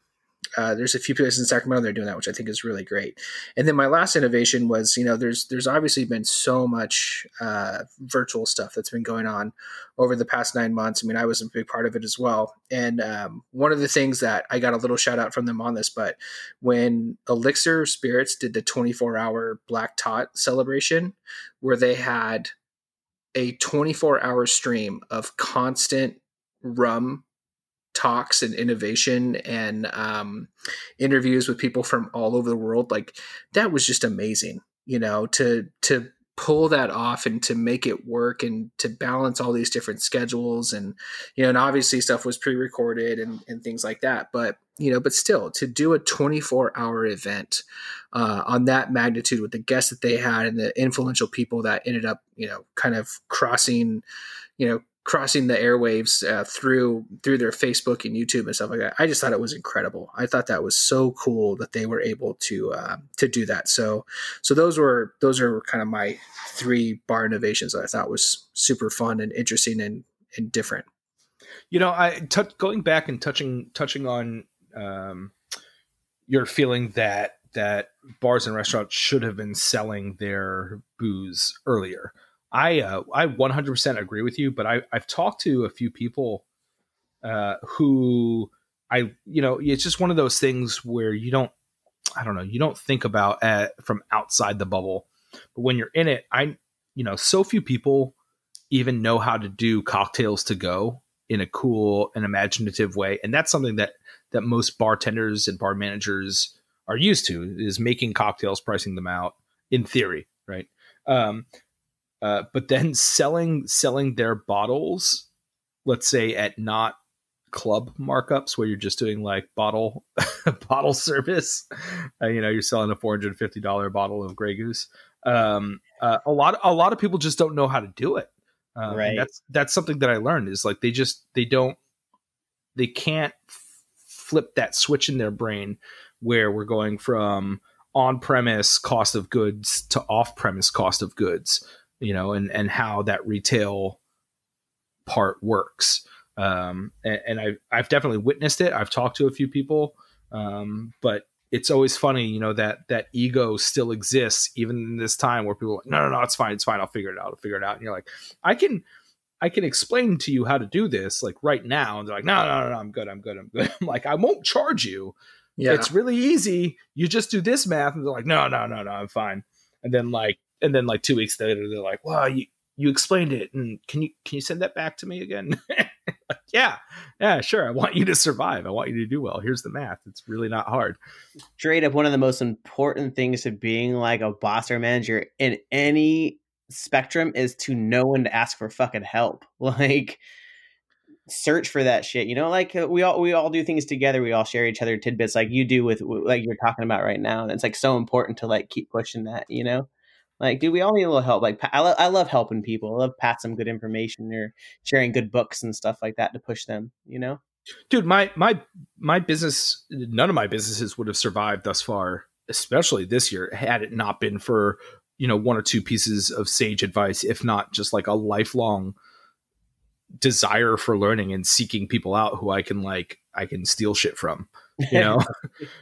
uh, there's a few places in Sacramento that are doing that, which I think is really great. And then my last innovation was, you know, there's there's obviously been so much uh, virtual stuff that's been going on over the past nine months. I mean, I was a big part of it as well. And um, one of the things that I got a little shout out from them on this, but when Elixir Spirits did the 24 hour Black Tot celebration, where they had a 24 hour stream of constant rum talks and innovation and um, interviews with people from all over the world like that was just amazing you know to to pull that off and to make it work and to balance all these different schedules and you know and obviously stuff was pre-recorded and, and things like that but you know but still to do a 24 hour event uh, on that magnitude with the guests that they had and the influential people that ended up you know kind of crossing you know crossing the airwaves uh, through through their Facebook and YouTube and stuff like that. I just thought it was incredible. I thought that was so cool that they were able to uh, to do that. So so those were those are kind of my three bar innovations that I thought was super fun and interesting and and different. You know, I t- going back and touching touching on um, your feeling that that bars and restaurants should have been selling their booze earlier. I uh, I 100% agree with you, but I I've talked to a few people uh, who I you know it's just one of those things where you don't I don't know you don't think about at, from outside the bubble, but when you're in it, I you know so few people even know how to do cocktails to go in a cool and imaginative way, and that's something that that most bartenders and bar managers are used to is making cocktails, pricing them out in theory, right? Um, uh, but then selling selling their bottles, let's say at not club markups where you're just doing like bottle bottle service. Uh, you know, you're selling a four hundred and fifty dollar bottle of Grey Goose. Um, uh, a lot a lot of people just don't know how to do it. Um, Right. That's that's something that I learned is like they just they don't they can't f- flip that switch in their brain where we're going from on premise cost of goods to off premise cost of goods. You know, and and how that retail part works. Um, and, and I, I've definitely witnessed it. I've talked to a few people, um, but it's always funny, you know, that that ego still exists even in this time where people are like, no, no, no, it's fine, it's fine. I'll figure it out. I'll figure it out. And you're like, I can, I can explain to you how to do this like right now. And they're like, no, no, no, no I'm good. I'm good. I'm good. I'm like, I won't charge you. Yeah. It's really easy. You just do this math. And they're like, no, no, no, no, I'm fine. And then like, and then like two weeks later, they're like, well, you, you explained it and can you can you send that back to me again like, yeah yeah sure i want you to survive i want you to do well here's the math it's really not hard straight up one of the most important things to being like a boss or manager in any spectrum is to know when to ask for fucking help. Like search for that shit. You know, like uh, we all we all do things together. We all share each other tidbits, like you do with like you're talking about right now. And it's like so important to like keep pushing that. You know, like dude, we all need a little help. Like I, lo- I love helping people. I love pat some good information or sharing good books and stuff like that to push them. You know. dude my my my business none of my businesses would have survived thus far especially this year had it not been for you know one or two pieces of sage advice if not just like a lifelong desire for learning and seeking people out who i can like i can steal shit from you know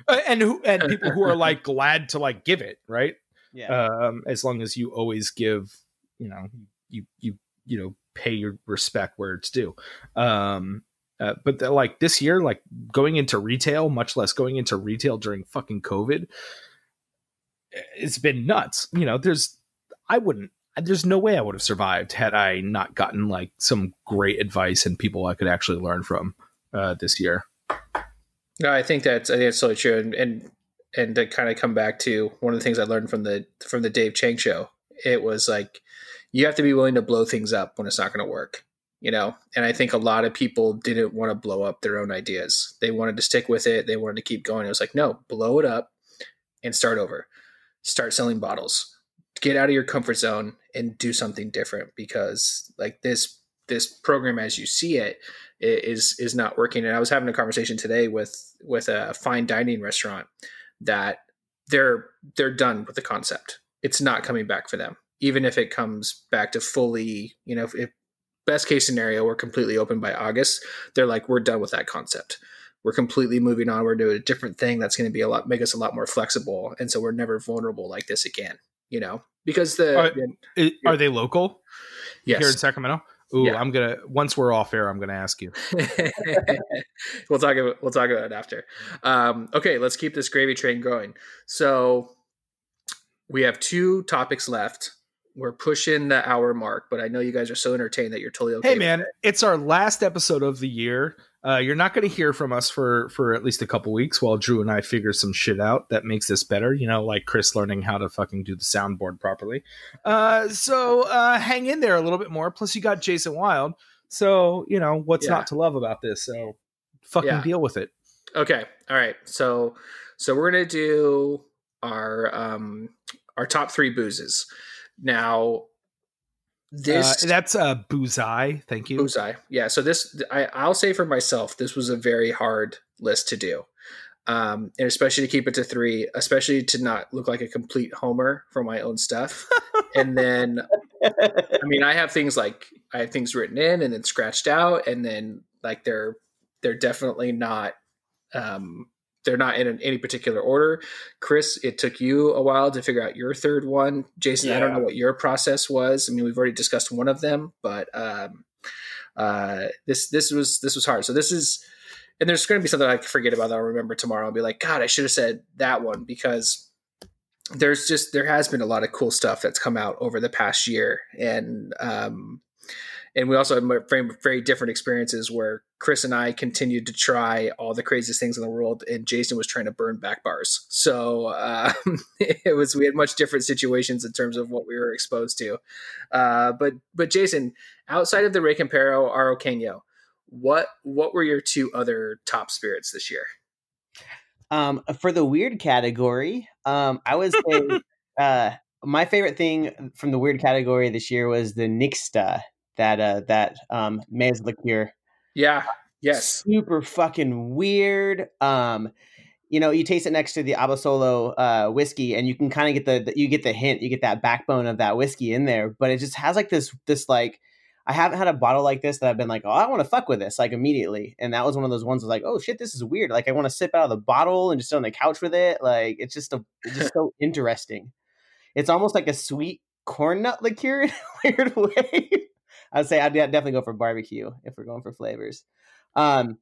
and who and people who are like glad to like give it right yeah. um as long as you always give you know you you you know pay your respect where it's due. Um uh, but the, like this year like going into retail much less going into retail during fucking covid it's been nuts. You know there's i wouldn't there's no way i would have survived had i not gotten like some great advice and people i could actually learn from uh this year. No, I think that's I think that's totally true, and and and to kind of come back to one of the things I learned from the from the Dave Chang show, it was like you have to be willing to blow things up when it's not going to work, you know. And I think a lot of people didn't want to blow up their own ideas; they wanted to stick with it, they wanted to keep going. It was like, no, blow it up and start over, start selling bottles, get out of your comfort zone and do something different because like this this program as you see it is is not working. And i was having a conversation today with with a fine dining restaurant that they're they're done with the concept. It's not coming back for them even if it comes back to fully you know if, best case scenario we're completely open by august they're like we're done with that concept. We're completely moving on. We're doing a different thing that's going to be a lot make us a lot more flexible and so we're never vulnerable like this again you know? Because the. I- are they local? Yes here in sacramento Ooh, Yeah. I'm gonna once we're off air, I'm gonna ask you. we'll talk about we'll talk about it after. Um, okay, let's keep this gravy train going. So we have two topics left. We're pushing the hour mark, but I know you guys are so entertained that you're totally okay. Hey man, it. it's our last episode of the year. Uh, you're not going to hear from us for for at least a couple weeks while Drew and I figure some shit out that makes this better. You know, like Chris learning how to fucking do the soundboard properly. Uh, so uh, hang in there a little bit more. Plus, you got Jayson Wilde. So you know what's Yeah. not to love about this. So fucking Yeah. deal with it. Okay, all right. So so we're gonna do our um our top three boozes. Now this uh, that's uh, Boozai. Thank you. Bullseye. Yeah. So this, I, I'll say for myself, this was a very hard list to do, um, and especially to keep it to three, especially to not look like a complete homer for my own stuff. and then, I mean, I have things like I have things written in and then scratched out, and then like they're they're definitely not. Um, they're not in any particular order. Chris, it took you a while to figure out your third one. Jayson, I don't know what your process was. I mean, we've already discussed one of them, but um, uh, this this was this was hard. So this is, and there's going to be something I forget about that I'll remember tomorrow. I'll be like, God, I should have said that one because there's just there has been a lot of cool stuff that's come out over the past year, and um, and we also have very very different experiences where Chris and I continued to try all the craziest things in the world, and Jayson was trying to burn back bars. So uh, it was we had much different situations in terms of what we were exposed to. Uh, but but Jayson, outside of the Rey Campero Araqueño, what what were your two other top spirits this year? Um, for the weird category, um, I would say uh, my favorite thing from the weird category this year was the Nixta that uh, that um, maize liqueur. Yeah. Yes. super fucking weird. Um, you know, you taste it next to the Abasolo uh, whiskey, and you can kind of get the, the you get the hint, you get that backbone of that whiskey in there, but it just has like this this like. I haven't had a bottle like this that I've been like, oh, I want to fuck with this like immediately, and that was one of those ones. Was like, oh shit, this is weird. Like I want to sip out of the bottle and just sit on the couch with it. Like it's just a it's just so interesting. It's almost like a sweet corn nut liqueur in a weird way. I'd say I'd definitely go for barbecue if we're going for flavors. Um,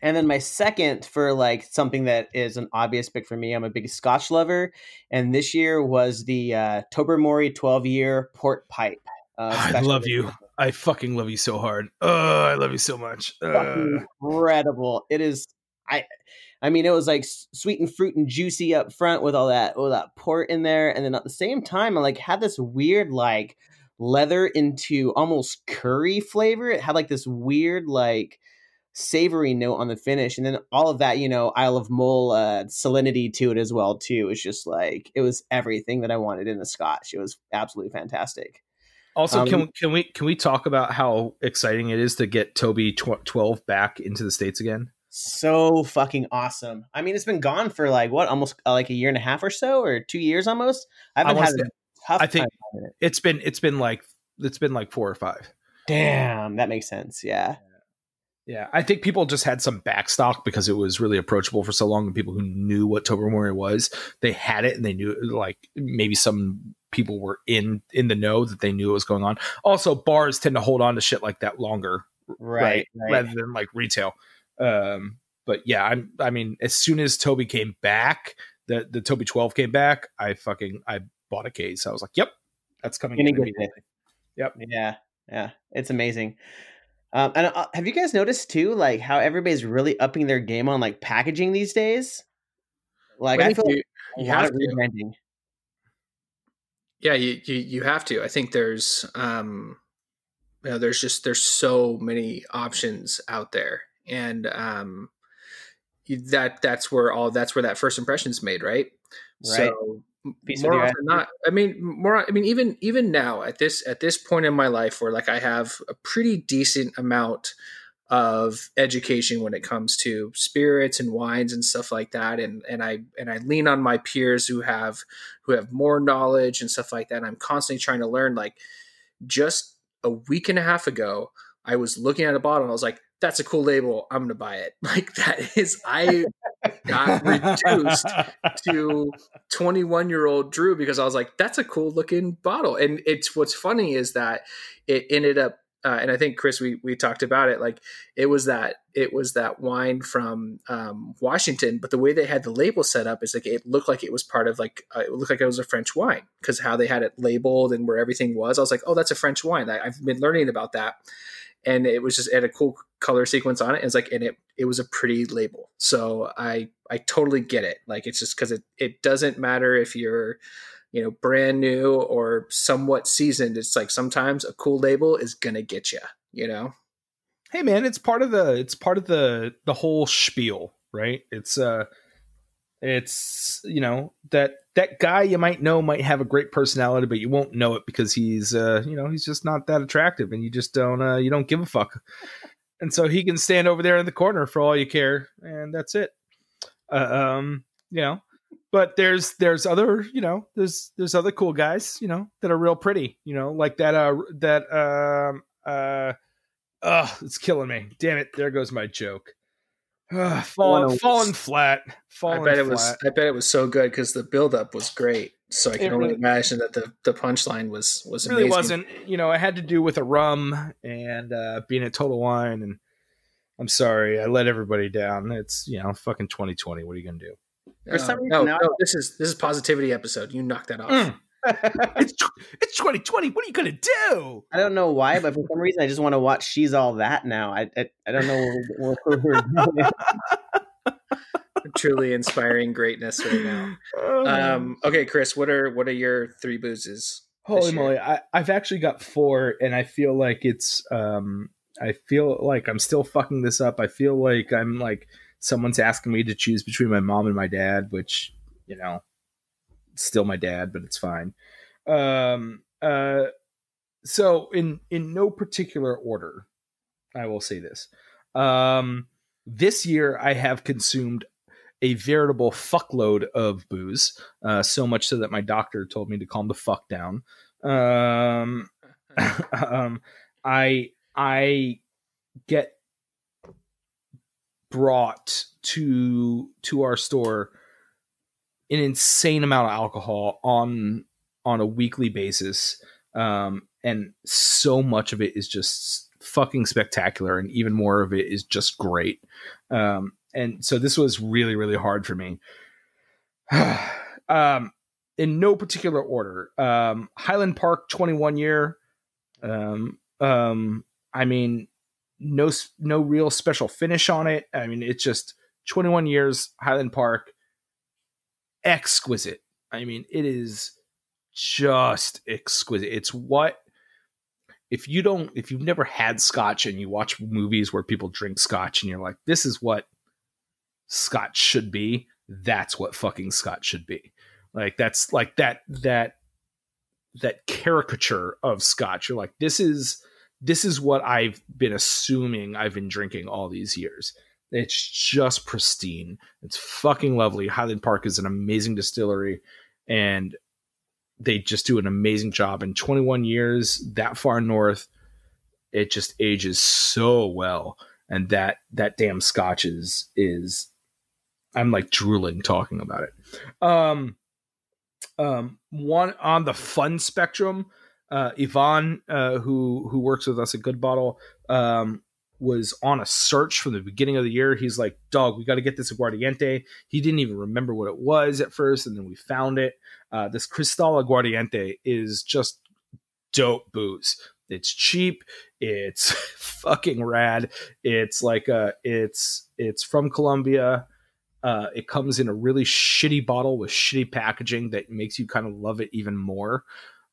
and then my second for like something that is an obvious pick for me, I'm a big Scotch lover, and this year was the uh, Tobermory 12 year port pipe. Uh, I love you. I fucking love you so hard. Oh, I love you so much. Uh, incredible. It is. I. I mean, it was like sweet and fruit and juicy up front with all that, all that port in there, and then at the same time, I like had this weird like leather into almost curry flavor. It had like this weird like savory note on the finish, and then all of that, you know, Isle of Mull uh, salinity to it as well too. It's just like it was everything that I wanted in a Scotch. It was absolutely fantastic. also, um, can can we can we talk about how exciting it is to get Toby tw- twelve back into the states again? So fucking awesome. I mean, it's been gone for like what, almost uh, like a year and a half or so, or two years almost. I haven't I had a tough I think- it. It's been it's been like it's been like four or five. Damn, that makes sense. Yeah. Yeah, I think people just had some backstock because it was really approachable for so long, and people who knew what Tobermory was, they had it, and they knew like maybe some people were in in the know that they knew what was going on. Also, bars tend to hold on to shit like that longer, Right. Right. rather than like retail. Um, but yeah, I'm. I mean, as soon as Toby came back, the the Toby twelve came back, I fucking I bought a case. I was like, yep, that's coming. In immediately. Yep. Yeah. Yeah. It's amazing. Um, and uh, have you guys noticed too, like how everybody's really upping their game on like packaging these days? Like I, think feel you, a you have of to. rebranding. Yeah, you, you you have to. I think there's um you know, there's just there's so many options out there. And um that that's where all that's where that first impression is made, right? Right. So with more often not, I mean, more. I mean, even even now at this at this point in my life, where like I have a pretty decent amount of education when it comes to spirits and wines and stuff like that, and and I and I lean on my peers who have who have more knowledge and stuff like that. I'm constantly trying to learn. Like just a week and a half ago, I was looking at a bottle and I was like, "That's a cool label. I'm going to buy it." Like that is I got reduced to 21 year old Drew because I was like, that's a cool looking bottle. And it's what's funny is that it ended up, uh, and I think Chris, we, we talked about it. Like it was that, it was that wine from um, Washington, but the way they had the label set up is like, it looked like it was part of like, uh, it looked like it was a French wine because how they had it labeled and where everything was. I was like, oh, that's a French wine. I, I've been learning about that. And it was just it had a cool color sequence on it. And it's like, and it, it was a pretty label. So I, I totally get it. Like it's just because it, it doesn't matter if you're, you know, brand new or somewhat seasoned. It's like sometimes a cool label is gonna get you. You know. hey man it's part of the it's part of the the whole spiel right it's uh it's you know that that guy you might know might have a great personality but you won't know it because he's uh you know he's just not that attractive and you just don't uh you don't give a fuck and so he can stand over there in the corner for all you care and that's it uh, um you know but there's there's other you know there's there's other cool guys you know that are real pretty you know like that uh that um uh Ugh, it's killing me. Damn it. There goes my joke. Ugh, falling, Wanna- falling flat. Falling I bet it flat. was. I bet it was so good because the buildup was great. So I can It only really- imagine that the the punchline was was really amazing. wasn't. You know, it had to do with a rum and uh, being a Total Wine. And I'm sorry, I let everybody down. It's, you know, fucking 2020. What are you going to do? For some Uh, reason no, now- no, this is this is positivity episode. You knocked that off. Mm. It's, tw- it's 2020. What are you going to do? I don't know why, but for some reason I just want to watch She's All That now. I I, I don't know what, what we're doing. Truly inspiring greatness right now. Um, okay, Chris, what are what are your three boozes? Holy moly! I, I've actually got four, and I feel like it's um I feel like I'm still fucking this up. I feel like I'm like someone's asking me to choose between my mom and my dad, which you know, still my dad, but it's fine. Um, uh, so in in no particular order, I will say this. Um, this year I have consumed a veritable fuckload of booze, uh, so much so that my doctor told me to calm the fuck down. Um, um, I I get brought to to our store an insane amount of alcohol on on a weekly basis. Um, and so much of it is just fucking spectacular and even more of it is just great. Um, and so this was really really hard for me. Um, in no particular order. Um, highland park 21 year. Um, um, i mean no no real special finish on it. I mean it's just 21 years highland park exquisite. I mean it is just exquisite. It's what if you don't if you've never had scotch and you watch movies where people drink scotch and you're like this is what scotch should be that's what fucking scotch should be. Like that's like that that that caricature of scotch. You're like this is this is what i've been assuming i've been drinking all these years it's just pristine. It's fucking lovely. Highland park is an amazing distillery and they just do an amazing job. In 21 years that far north it just ages so well and that that damn scotch is is i'm like drooling talking about it. Um um one on the fun spectrum uh yvonne uh who who works with us at good bottle um was on a search from the beginning of the year. He's like, dog, we got to get this aguardiente. He didn't even remember what it was at first, and then we found it. Uh, this Cristal Aguardiente is just dope booze. It's cheap. It's fucking rad. It's like a, it's it's from Colombia. Uh, it comes in a really shitty bottle with shitty packaging that makes you kind of love it even more.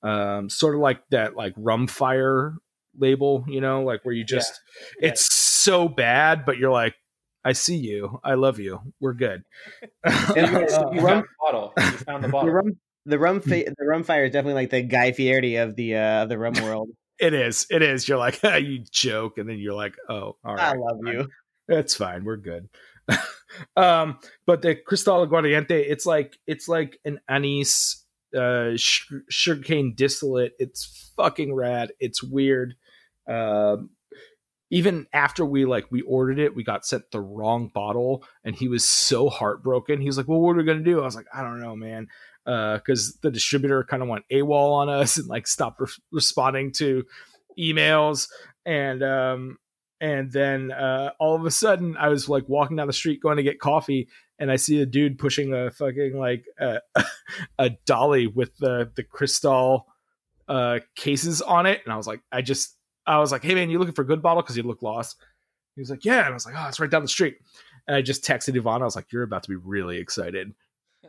Um, sort of like that, like rum fire label, you know, like where you just yeah. it's so bad, but you're like, I see you, I love you, we're good. and uh, you found the bottle. You found the bottle. The rum, the rum, fa- the rum fire is definitely like the Guy Fieri of the uh, of the rum world. it is. It is. You're like you joke, and then you're like, oh, all right, I love you. It's fine. We're good. um, but the Cristal Aguardiente, it's like it's like an anise uh sh- sugarcane distillate. It's fucking rad. It's weird. Um, even after we like we ordered it, we got sent the wrong bottle, and he was so heartbroken. He's like, "Well, what are we gonna do?" I was like, "I don't know, man," because uh, the distributor kind of went AWOL on us and like stopped re- responding to emails, and um, and then uh, all of a sudden, I was like walking down the street going to get coffee, and I see a dude pushing a fucking like uh, a dolly with the the Cristal uh cases on it, and I was like, I just I was like, "Hey man, you looking for a good bottle?" Because he looked lost. He was like, "Yeah," and I was like, "Oh, it's right down the street." And I just texted Yvonne. I was like, "You're about to be really excited."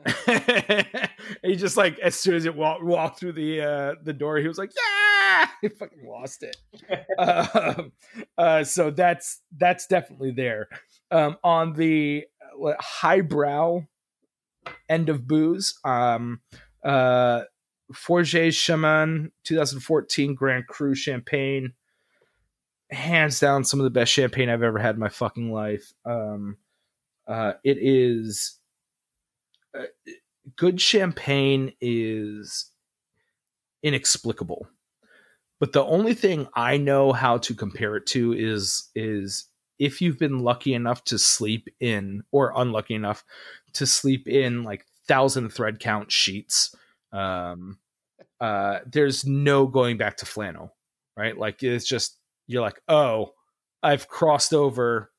he just like as soon as it walked walked through the uh, the door, he was like, "Yeah!" He fucking lost it. um, uh, so that's that's definitely there. Um, on the uh, highbrow end of booze, um, uh, Forget Chemin 2014 Grand Cru Champagne hands down some of the best champagne I've ever had in my fucking life. Um, uh, it is uh, good champagne is inexplicable, but the only thing I know how to compare it to is is if you've been lucky enough to sleep in or unlucky enough to sleep in like thousand thread count sheets. Um, uh, there's no going back to flannel, right? Like it's just you're like, oh, I've crossed over.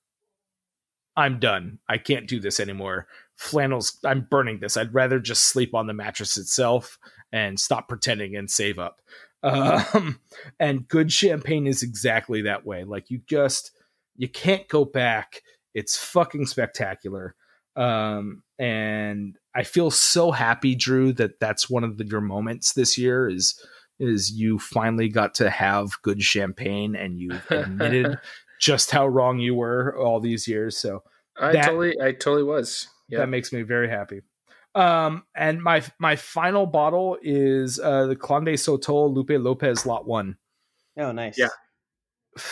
I'm done. I can't do this anymore. Flannels, I'm burning this. I'd rather just sleep on the mattress itself and stop pretending and save up. Um, and good champagne is exactly that way. Like you just, you can't go back. It's fucking spectacular. Um, and I feel so happy, Drew, that that's one of the, your moments this year is is you finally got to have good champagne and you admitted just how wrong you were all these years. So I That- totally, I totally was. Yeah. that makes me very happy. Um, and my my final bottle is uh, the Clande Sotol Lupe Lopez Lot One. Oh, nice. Yeah.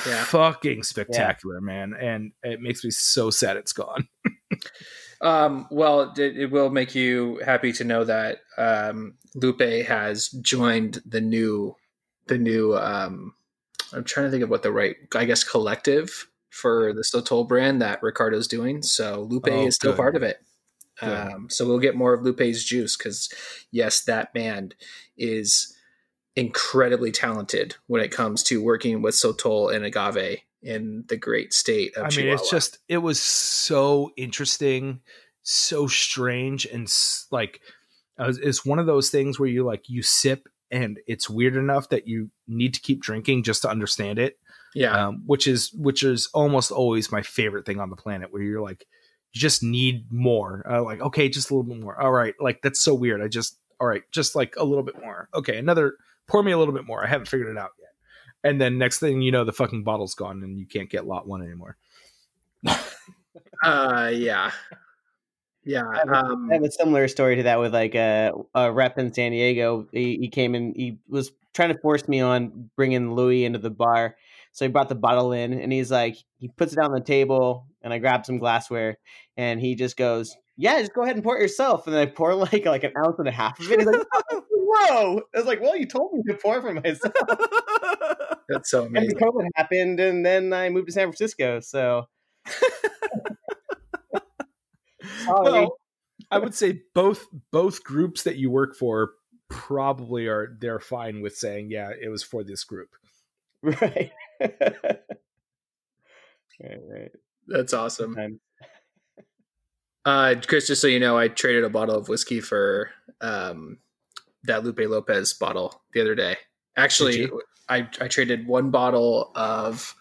Yeah. Fucking spectacular, man, and it makes me so sad it's gone. Um, well, it, it will make you happy to know that um, Lupe has joined the new, the new. Um, I'm trying to think of what the right, I guess, collective for the Sotol brand that Ricardo's doing. So Lupe Oh, is still good. part of it. Um, so we'll get more of Lupe's juice because, yes, that band is incredibly talented when it comes to working with Sotol and agave in the great state of I mean, it's just it was so interesting, so strange, and s- like uh, it's one of those things where you like you sip and it's weird enough that you need to keep drinking just to understand it. yeah. um, which is which is almost always my favorite thing on the planet where you're like you just need more. Uh, like okay just a little bit more. All right like that's so weird. I just all right just like a little bit more. Okay another pour me a little bit more. I haven't figured it out yet and then next thing you know the fucking bottle's gone and you can't get lot one anymore Uh, yeah, yeah. I have, a, Um, I have a similar story to that with like a, a rep in San Diego. He, he came in, he was trying to force me on bringing Louis into the bar. So he brought the bottle in and he's like, he puts it on the table and I grab some glassware and he just goes, yeah, just go ahead and pour it yourself. And then I pour like like an ounce and a half of it. He's like, whoa. I was like, well, you told me to pour for myself. that's so amazing. And amazing. COVID happened and then I moved to San Francisco. So well i would say both both groups that you work for probably are they're fine with saying yeah it was for this group right. right, right. That's awesome. Sometimes. Uh, Chris, just so you know, I traded a bottle of whiskey for um, that Lupe Lopez bottle the other day. Actually, you? I, I traded one bottle of,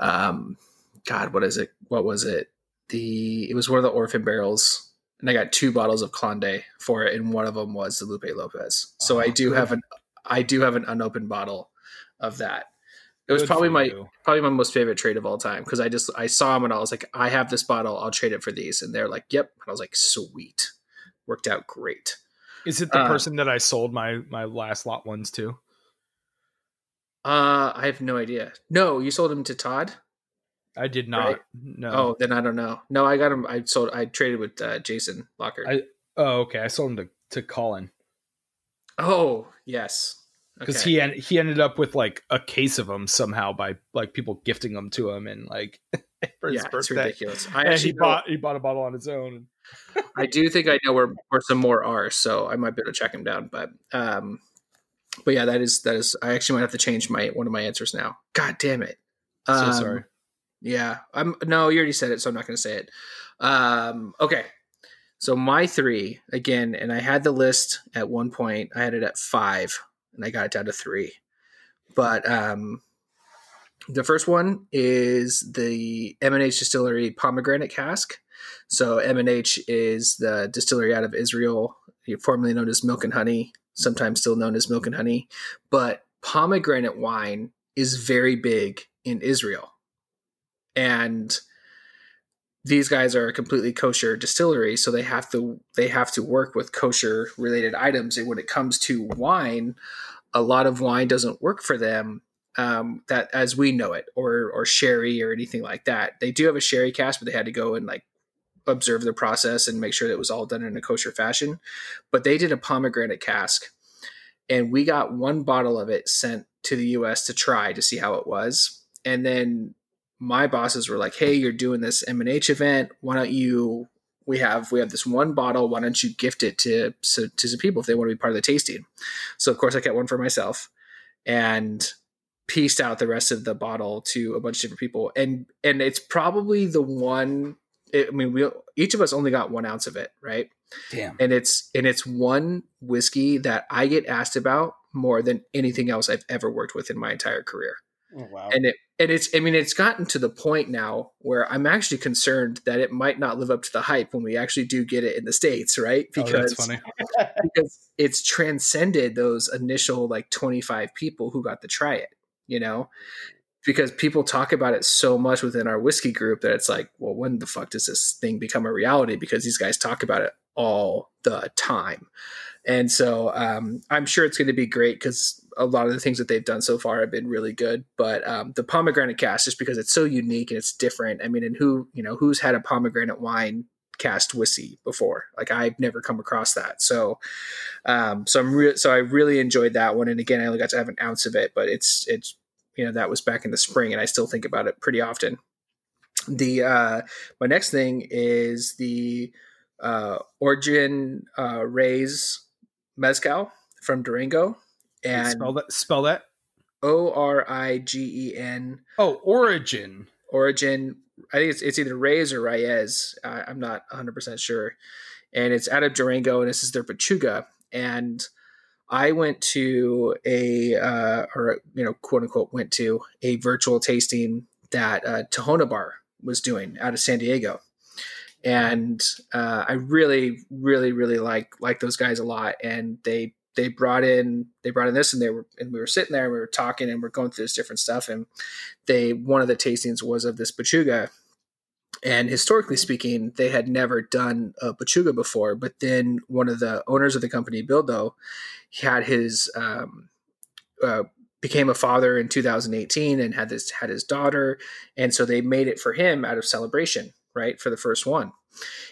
um, God, what is it? What was it? The it was one of the orphan barrels, and I got two bottles of Clande for it, and one of them was the Lupe Lopez. So I Oh, do good. have an I do have an unopened bottle of that. It was Good probably my you. probably my most favorite trade of all time because I just I saw them and I was like, I have this bottle, I'll trade it for these, and they're like, Yep. And I was like, Sweet, worked out great. Is it the Uh, person that I sold my my last lot ones to? Uh, I have no idea. No, you sold him to Todd. I did not. Right. No. Oh, then I don't know. No, I got him. I sold. I traded with uh, Jason Locker. I- Oh, okay. I sold him to, to Colin oh, yes. because Okay. he en- he ended up with like a case of them somehow by like people gifting them to him and like for his yeah, it's ridiculous. I And actually he bought he bought a bottle on his own. I do think I know where, where some more are, so I might be able to track him down. But um, but yeah, that is that is. I actually might have to change my one of my answers now. God damn it! So Um, sorry. Yeah, I'm no. You already said it, so I'm not going to say it. Um, okay, so my three again, and I had the list at one point. I had it at five, and I got it down to three. But um, the first one is the M and H Distillery pomegranate cask. So M and H is the distillery out of Israel, formerly known as Milk and Honey, sometimes still known as Milk and Honey. But pomegranate wine is very big in Israel, and these guys are a completely kosher distillery, so they have to they have to work with kosher related items. And when it comes to wine, a lot of wine doesn't work for them um, that as we know it, or or sherry or anything like that. They do have a sherry cask, but they had to go and like observe the process and make sure that it was all done in a kosher fashion. But they did a pomegranate cask, and we got one bottle of it sent to the U.S. to try to see how it was, and then my bosses were like, "Hey, you're doing this M and H event. Why don't you? We have we have this one bottle. Why don't you gift it to so, to some people if they want to be part of the tasting?" So of course I kept one for myself, and pieced out the rest of the bottle to a bunch of different people. And and it's probably the one. I mean, we each of us only got one ounce of it, right? Damn. And it's and it's one whiskey that I get asked about more than anything else I've ever worked with in my entire career Oh, wow. and it and it's i mean it's gotten to the point now where i'm actually concerned that it might not live up to the hype when we actually do get it in the states right Oh, because that's funny. because it's transcended those initial like 25 people who got to try it you know because people talk about it so much within our whiskey group that it's like well when the fuck does this thing become a reality? Because these guys talk about it all the time. And so um, i'm sure it's going to be great because a lot of the things that they've done so far have been really good but um, the pomegranate cast just because it's so unique and it's different. I mean and who you know who's had a pomegranate wine cast whiskey before? Like i've never come across that. So um so i'm re- so i really enjoyed that one. And again i only got to have an ounce of it but it's it's you know that was back in the spring and i still think about it pretty often the uh my next thing is the uh Origen uh Raíz mezcal from durango and spell that. Spell that. o-r-i-g-e-n Oh, Origen. Origen i think it's, it's either reyes or reyes uh, i'm not 100% sure and it's out of durango and this is their pechuga and i went to a uh, or you know quote unquote went to a virtual tasting that uh, tahona bar was doing out of san diego. And uh, i really really really like like those guys a lot. And they they brought in they brought in this and they were and we were sitting there and we were talking and we're going through this different stuff. And they one of the tastings was of this pechuga and historically speaking they had never done a pechuga before but then one of the owners of the company bildo he had his um, uh, became a father in 2018 and had this had his daughter. And so they made it for him out of celebration right for the first one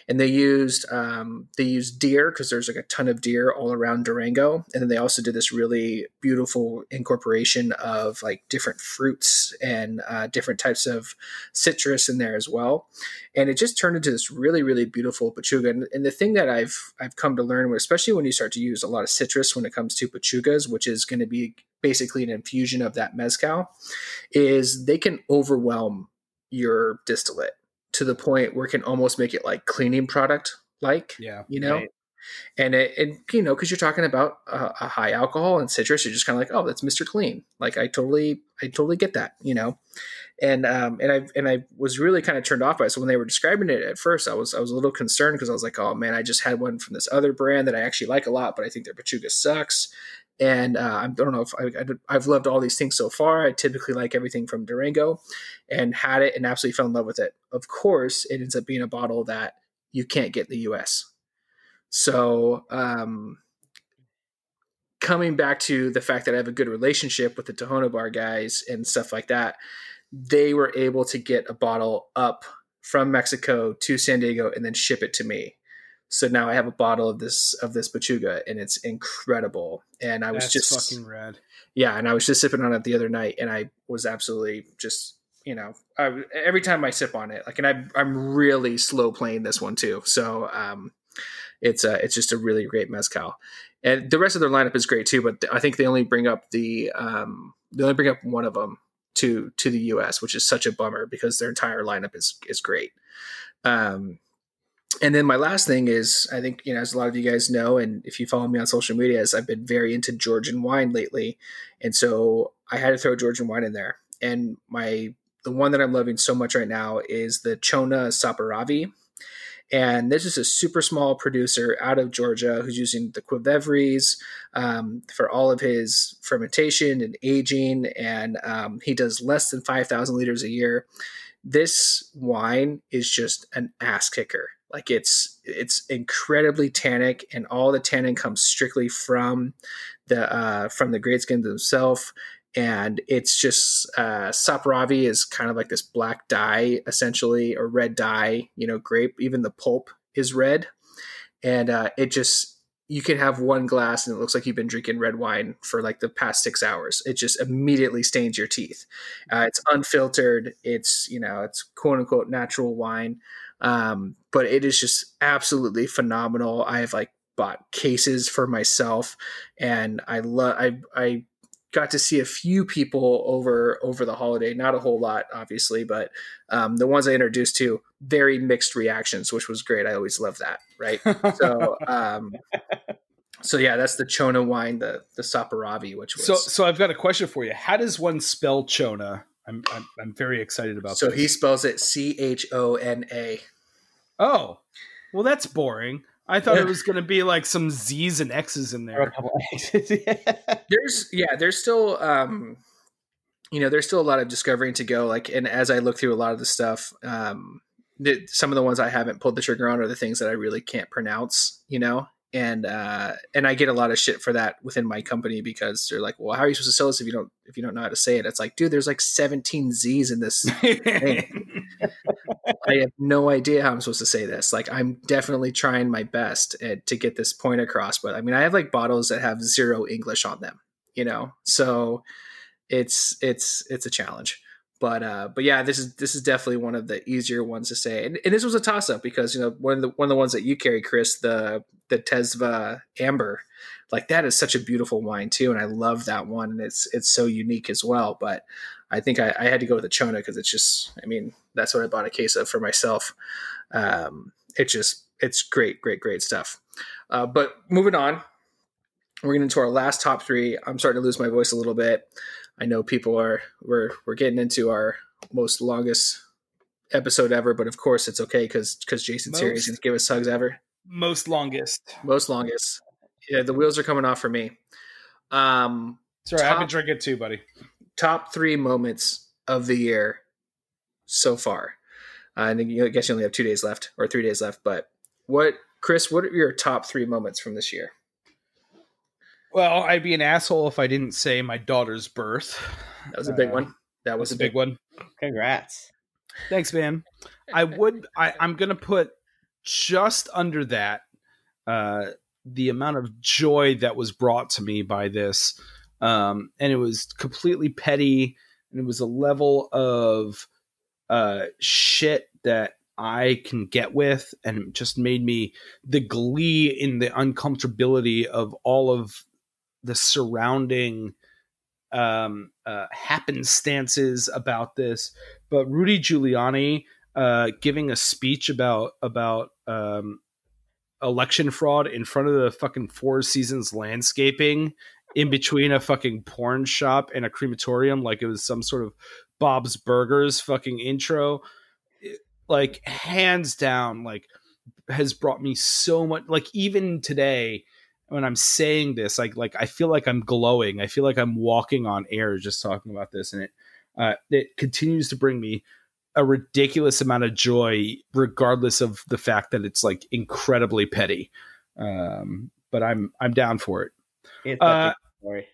and they used um, they used deer because there's like a ton of deer all around Durango, and then they also did this really beautiful incorporation of like different fruits and uh, different types of citrus in there as well, and it just turned into this really really beautiful pechuga. And, and the thing that I've I've come to learn, especially when you start to use a lot of citrus when it comes to pechugas, which is going to be basically an infusion of that mezcal, is they can overwhelm your distillate to the point where it can almost make it like cleaning product like Yeah. you know Right. and it and you know because you're talking about a, a high alcohol and citrus you're just kind of like oh that's mr clean like i totally i totally get that you know and um and i and i was really kind of turned off by it so when they were describing it at first i was i was a little concerned because i was like oh man i just had one from this other brand that i actually like a lot but i think their pechuga sucks and uh, I don't know if I, I've loved all these things so far. I typically like everything from Durango, and had it and absolutely fell in love with it. Of course, it ends up being a bottle that you can't get in the U.S. So, um, coming back to the fact that I have a good relationship with the Tahona Bar guys and stuff like that, they were able to get a bottle up from Mexico to San Diego and then ship it to me. So now I have a bottle of this of this Pechuga and it's incredible. And I was That's just fucking rad. yeah, and I was just sipping on it the other night, and I was absolutely just you know I, every time I sip on it, like, and I, I'm really slow playing this one too, so um, it's uh, it's just a really great mezcal, and the rest of their lineup is great too. But I think they only bring up the um, they only bring up one of them to to the U.S., which is such a bummer because their entire lineup is is great. Um, and then my last thing is, I think you know, as a lot of you guys know, and if you follow me on social media, is I've been very into Georgian wine lately, and so I had to throw Georgian wine in there. And my the one that I'm loving so much right now is the Chona Saperavi, and this is a super small producer out of Georgia who's using the Qvevris um, for all of his fermentation and aging, and um, he does less than five thousand liters a year. This wine is just an ass kicker. Like it's it's incredibly tannic, and all the tannin comes strictly from the uh, from the great skins themselves. And it's just uh, is kind of like this black dye, essentially, or red dye. You know, grape. Even the pulp is red, and uh, it just you can have one glass and it looks like you've been drinking red wine for like the past six hours. It just immediately stains your teeth. Uh, it's unfiltered. It's you know it's quote unquote natural wine, um, but it is just absolutely phenomenal. I have like bought cases for myself, and I love I I got to see a few people over over the holiday. Not a whole lot, obviously, but um, the ones I introduced to very mixed reactions, which was great. I always love that, right? so um so yeah that's the chona wine the the saperavi which was so so I've got a question for you. How does one spell Chona? I'm, I'm I'm very excited about. So this. he spells it C H O N A. Oh, well, that's boring. I thought it was going to be like some Z's and X's in Or a there. couple X's. There's yeah, there's still um you know, there's still a lot of discovering to go. Like and as I look through a lot of the stuff, um the, some of the ones I haven't pulled the trigger on are the things that I really can't pronounce, you know? And uh and I get a lot of shit for that within my company because they're like, Well, how are you supposed to sell this if you don't if you don't know how to say it? It's like, dude, there's like 17 Z's in this I have no idea how I'm supposed to say this. Like, I'm definitely trying my best at, to get this point across. But I mean, I have like bottles that have zero English on them, you know, so it's it's it's a challenge. But uh, but yeah, this is this is definitely one of the easier ones to say, and, and this was a toss up because you know one of the one of the ones that you carry, Chris, the the Tesva Amber, like that is such a beautiful wine too, and I love that one, and it's it's so unique as well. But I think I, I had to go with the Chona because it's just, I mean, that's what I bought a case of for myself. Um, it's just, it's great, great, great stuff. Uh, but moving on, we're getting into our last top three. I'm starting to lose my voice a little bit. I know people are, we're, we're getting into our most longest episode ever, but of course it's okay because, because Jayson's here. He's going to give us hugs ever. Most longest. Most longest. Yeah, the wheels are coming off for me. Um, Sorry, I've been Top- drinking too, buddy. top three moments of the year so far. Uh, and you- I guess you only have two days left or three days left. But what, Chris? What are your top three moments from this year? Well, I'd be an asshole if I didn't say my daughter's birth. That was a big Uh, one. That was That's a big one. Congrats. Thanks, man. I would. I, I'm gonna put just under that uh, the amount of joy that was brought to me by this, um, and it was completely petty, and it was a level of uh, shit that I can get with, and it just made me the glee in the uncomfortability of all of the surrounding um, uh, happenstances about this. But Rudy Giuliani uh, giving a speech about about um, election fraud in front of the fucking Four Seasons landscaping in between a fucking porn shop and a crematorium, like it was some sort of Bob's Burgers fucking intro. Like hands down, like has brought me so much. Like even today, when I'm saying this, like like I feel like I'm glowing. I feel like I'm walking on air just talking about this, and it uh, it continues to bring me a ridiculous amount of joy, regardless of the fact that it's like incredibly petty. Um, but I'm I'm down for it. It's such Uh, a good story.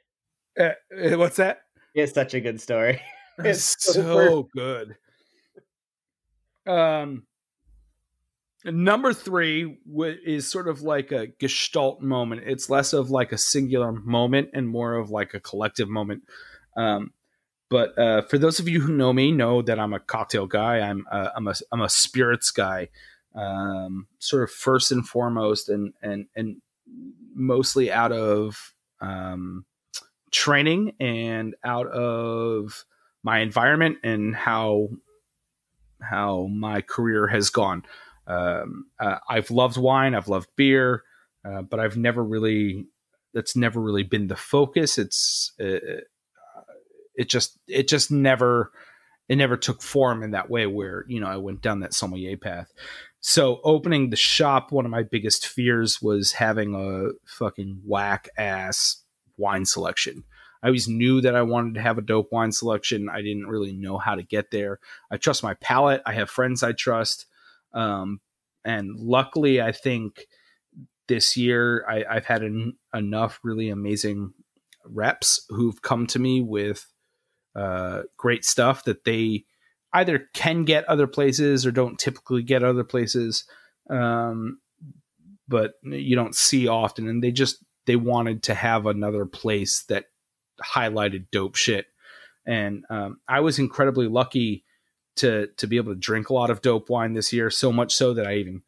Uh, uh, what's that? It's such a good story. It's so so good. Um, number three w- is sort of like a gestalt moment. It's less of like a singular moment and more of like a collective moment. Um, but uh, for those of you who know me, know that I'm a cocktail guy. I'm uh, I'm a I'm a spirits guy. Um, sort of first and foremost, and and and mostly out of um, training and out of my environment and how how my career has gone. Um, uh, I've loved wine, I've loved beer, uh, but I've never really that's never really been the focus. It's uh, it just it just never it never took form in that way where you know I went down that sommelier path. So opening the shop, one of my biggest fears was having a fucking whack ass wine selection. I always knew that I wanted to have a dope wine selection. I didn't really know how to get there. I trust my palate. I have friends I trust. Um, and luckily, I think this year I, I've had en- enough really amazing reps who've come to me with uh, great stuff that they either can get other places or don't typically get other places. Um, but you don't see often. And they just, they wanted to have another place that highlighted dope shit. And um, I was incredibly lucky to to be able to drink a lot of dope wine this year. So much so that I even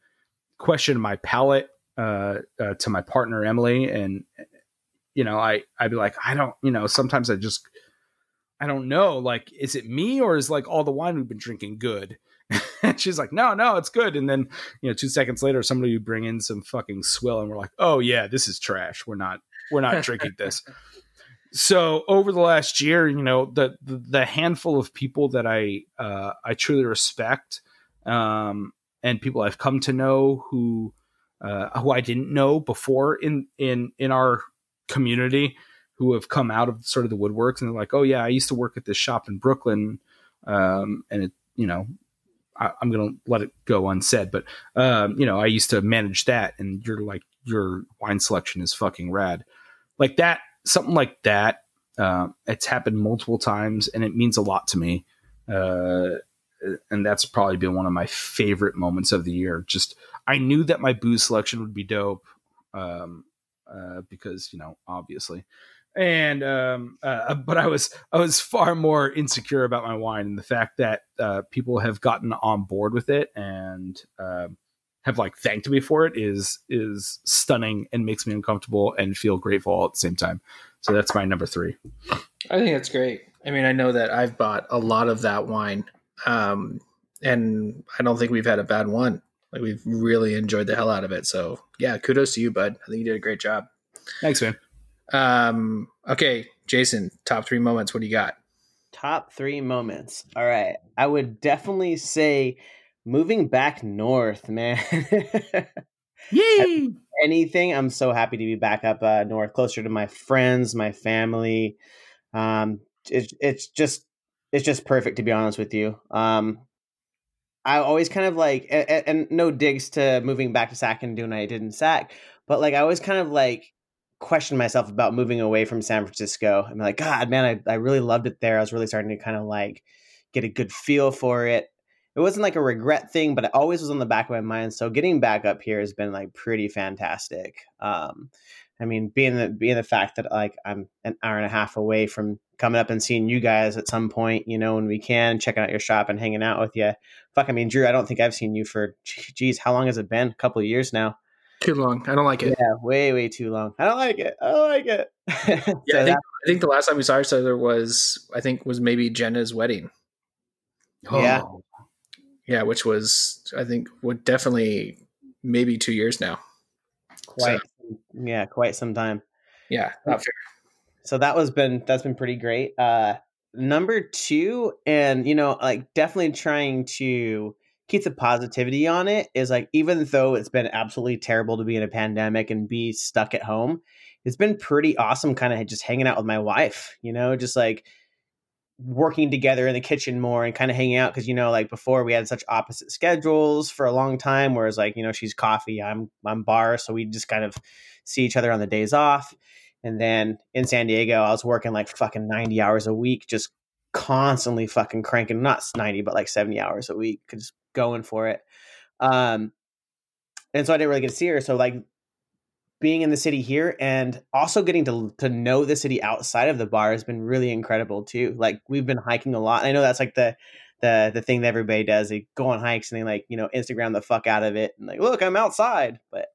questioned my palate uh, uh, to my partner Emily, and you know, I I'd be like, I don't, you know, sometimes I just I don't know, like, is it me or is like all the wine we've been drinking good? and she's like, no, no, it's good. And then, you know, two seconds later, somebody would bring in some fucking swill, and we're like, oh yeah, this is trash. We're not, we're not drinking this. So over the last year, you know, the the, the handful of people that I uh, I truly respect, um, and people I've come to know who uh, who I didn't know before in in in our community, who have come out of sort of the woodworks and they're like, oh yeah, I used to work at this shop in Brooklyn, um, and it you know. I, I'm gonna let it go unsaid, but um, you know, I used to manage that, and you're like, your wine selection is fucking rad, like that something like that. Uh, it's happened multiple times, and it means a lot to me. Uh, and that's probably been one of my favorite moments of the year. Just I knew that my booze selection would be dope, um, uh, because you know, obviously, and um, uh, but I was I was far more insecure about my wine and the fact that uh, people have gotten on board with it and uh, have like thanked me for it is is stunning and makes me uncomfortable and feel grateful all at the same time. So that's my number three. I think that's great. I mean, I know that I've bought a lot of that wine, um, and I don't think we've had a bad one. Like we've really enjoyed the hell out of it. So yeah, kudos to you, bud. I think you did a great job. Thanks, man. Um, okay, Jayson, top three moments. What do you got? Top three moments. All right. I would definitely say moving back north, man. Yay! Anything. I'm so happy to be back up uh, north, closer to my friends, my family. Um, it's it's just it's just perfect to be honest with you. Um, I always kind of like, and, and no digs to moving back to Sac and doing what I did in Sac, but like I always kind of like question myself about moving away from San Francisco. I'm like, God, man, I, I really loved it there. I was really starting to kind of like get a good feel for it. It wasn't like a regret thing, but it always was on the back of my mind. So getting back up here has been like pretty fantastic. Um, I mean, being the being the fact that like I'm an hour and a half away from coming up and seeing you guys at some point, you know, when we can, checking out your shop and hanging out with you. Fuck, I mean, Drew, I don't think I've seen you for, geez, how long has it been? A couple of years now. Too long. I don't like it. Yeah, way, way too long. I don't like it. I don't like it. Yeah, I, think, I think the last time we saw each other was, I think, was maybe Jenna's wedding. Oh, Yeah, which was, I think, would definitely maybe two years now. quite, yeah, quite some time. Yeah, not fair. so that was been that's been pretty great uh number two and you know like definitely trying to keep the positivity on it is like even though it's been absolutely terrible to be in a pandemic and be stuck at home it's been pretty awesome kind of just hanging out with my wife you know just like working together in the kitchen more and kind of hanging out because you know like before we had such opposite schedules for a long time whereas like you know she's coffee i'm i'm bar so we just kind of see each other on the days off and then in San Diego, I was working like fucking 90 hours a week, just constantly fucking cranking, not 90, but like 70 hours a week, just going for it. Um, and so I didn't really get to see her. So like being in the city here and also getting to to know the city outside of the bar has been really incredible too. Like we've been hiking a lot. I know that's like the the the thing that everybody does. They go on hikes and they like, you know, Instagram the fuck out of it and like, look, I'm outside. But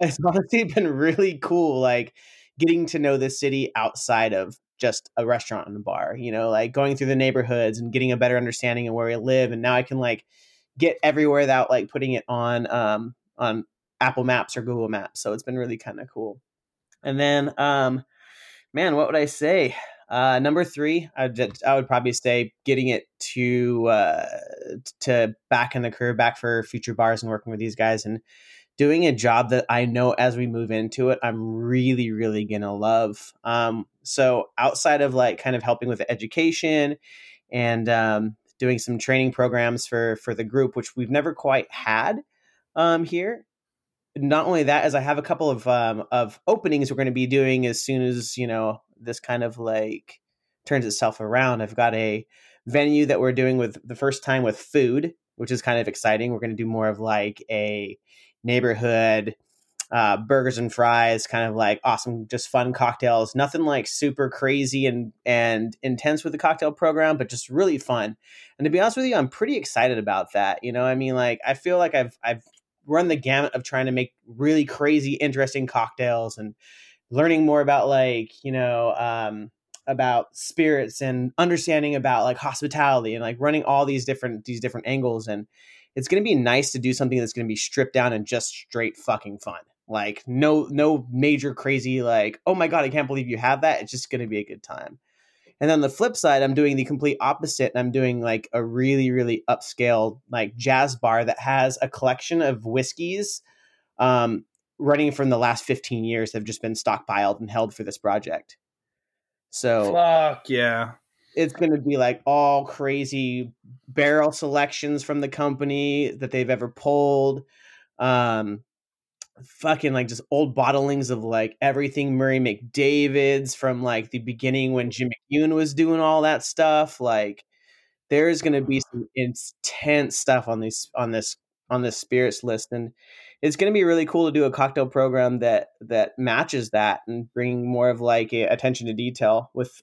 it's honestly been really cool like getting to know the city outside of just a restaurant and a bar you know like going through the neighborhoods and getting a better understanding of where we live and now i can like get everywhere without like putting it on um on apple maps or google maps so it's been really kind of cool and then um man what would i say uh number three i just, i would probably say getting it to uh to back in the career back for future bars and working with these guys and doing a job that I know as we move into it, I'm really, really gonna love. Um, so outside of like kind of helping with education and um, doing some training programs for for the group, which we've never quite had um, here. Not only that, as I have a couple of um, of openings we're going to be doing as soon as you know this kind of like turns itself around. I've got a venue that we're doing with the first time with food, which is kind of exciting. We're going to do more of like a neighborhood uh, burgers and fries, kind of like awesome, just fun cocktails. Nothing like super crazy and and intense with the cocktail program, but just really fun. And to be honest with you, I'm pretty excited about that. You know, I mean, like I feel like I've I've run the gamut of trying to make really crazy, interesting cocktails and learning more about like you know um, about spirits and understanding about like hospitality and like running all these different these different angles and it's going to be nice to do something that's going to be stripped down and just straight fucking fun Like no no major crazy like oh my god I can't believe you have that. It's just going to be a good time. And on the flip side, I'm doing the complete opposite, and I'm doing like a really really upscale like jazz bar that has a collection of whiskeys. Um, running from the last 15 years that have just been stockpiled and held for this project. So Fuck yeah. it's going to be like all crazy barrel selections from the company that they've ever pulled. Um, fucking like just old bottlings of like everything Murray McDavid's from like the beginning when Jim McEwan was doing all that stuff. Like there's going to be some intense stuff on these on this on this spirits list and it's going to be really cool to do a cocktail program that that matches that and bring more of like a attention to detail with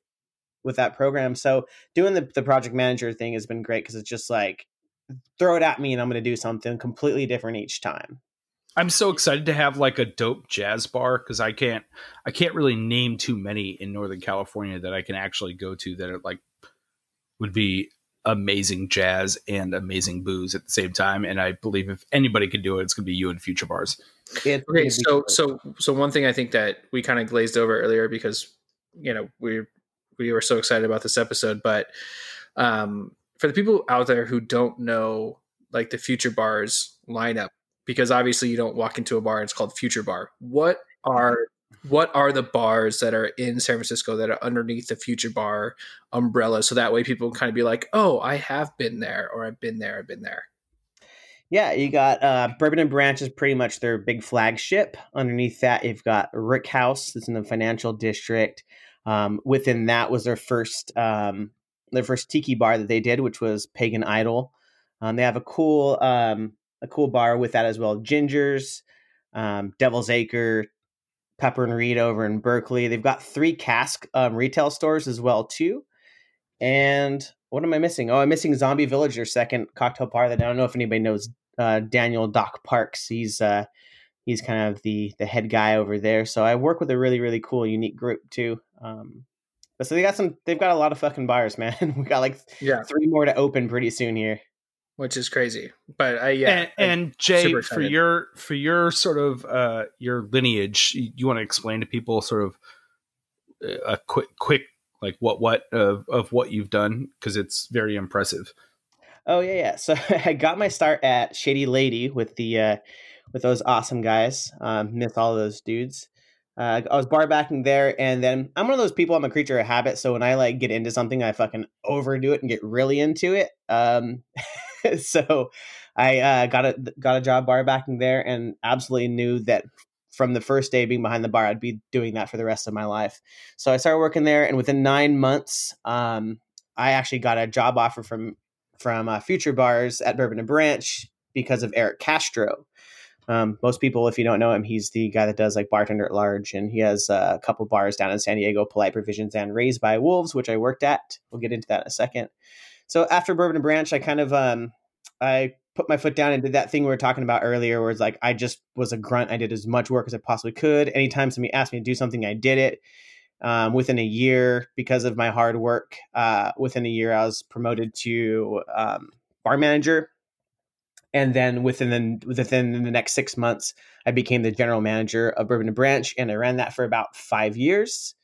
with that program so doing the, the project manager thing has been great because it's just like throw it at me and i'm going to do something completely different each time I'm so excited to have like a dope jazz bar because I can't I can't really name too many in Northern California that I can actually go to that are like would be amazing jazz and amazing booze at the same time. And I believe if anybody could do it, it's gonna be you and future bars. It's Okay, so great. so so one thing I think that we kind of glazed over earlier because you know we we were so excited about this episode, but um, for the people out there who don't know like the Future Bars lineup, because obviously you don't walk into a bar it's called Future Bar. What are what are the bars that are in San Francisco that are underneath the Future Bar umbrella? So that way people can kind of be like, oh, I have been there, or I've been there, I've been there. Yeah, you got uh, Bourbon and Branch is pretty much their big flagship. Underneath that, you've got Rickhouse, that's in the financial district. Um, within that was their first um, their first tiki bar that they did, which was Pagan Idol. Um, they have a cool um, a cool bar with that as well. Gingers, um, Devil's Acre, Pepper and Reed over in Berkeley. They've got three cask um, retail stores as well too. And what am I missing? Oh, I'm missing Zombie Village, their second cocktail bar. That I don't know if anybody knows uh, Daniel Doc Parks. He's uh, he's kind of the the head guy over there. So I work with a really really cool, unique group too. Um, but so they got some. They've got a lot of fucking bars, man. we got like Yeah, three more to open pretty soon here. Which is crazy. But I yeah, and, and Jay, for your for your sort of uh, your lineage, you, you want to explain to people sort of uh, a quick quick like what what of of what you've done because it's very impressive. Oh yeah, yeah. So I got my start at Shady Lady with the uh, with those awesome guys. Um, miss all of those dudes. Uh, I was bar backing there, and then I'm one of those people. I'm a creature of habit, so when I like get into something, I fucking overdo it and get really into it. Um, so I uh, got a got a job bar backing there, and absolutely knew that from the first day being behind the bar, I'd be doing that for the rest of my life. So I started working there, and within nine months, um, I actually got a job offer from from uh, Future Bars at Bourbon and Branch because of Eric Castro. Um, most people, if you don't know him, he's the guy that does like bartender at large, and he has uh, a couple bars down in San Diego, Polite Provisions and Raised by Wolves, which I worked at. We'll get into that in a second. So after Bourbon and Branch, I kind of um, I put my foot down and did that thing we were talking about earlier, where it's like I just was a grunt. I did as much work as I possibly could. Anytime somebody asked me to do something, I did it. Um, within a year, because of my hard work, uh, within a year, I was promoted to um, bar manager, and then within the, within the next six months, I became the general manager of Bourbon and Branch, and I ran that for about five years.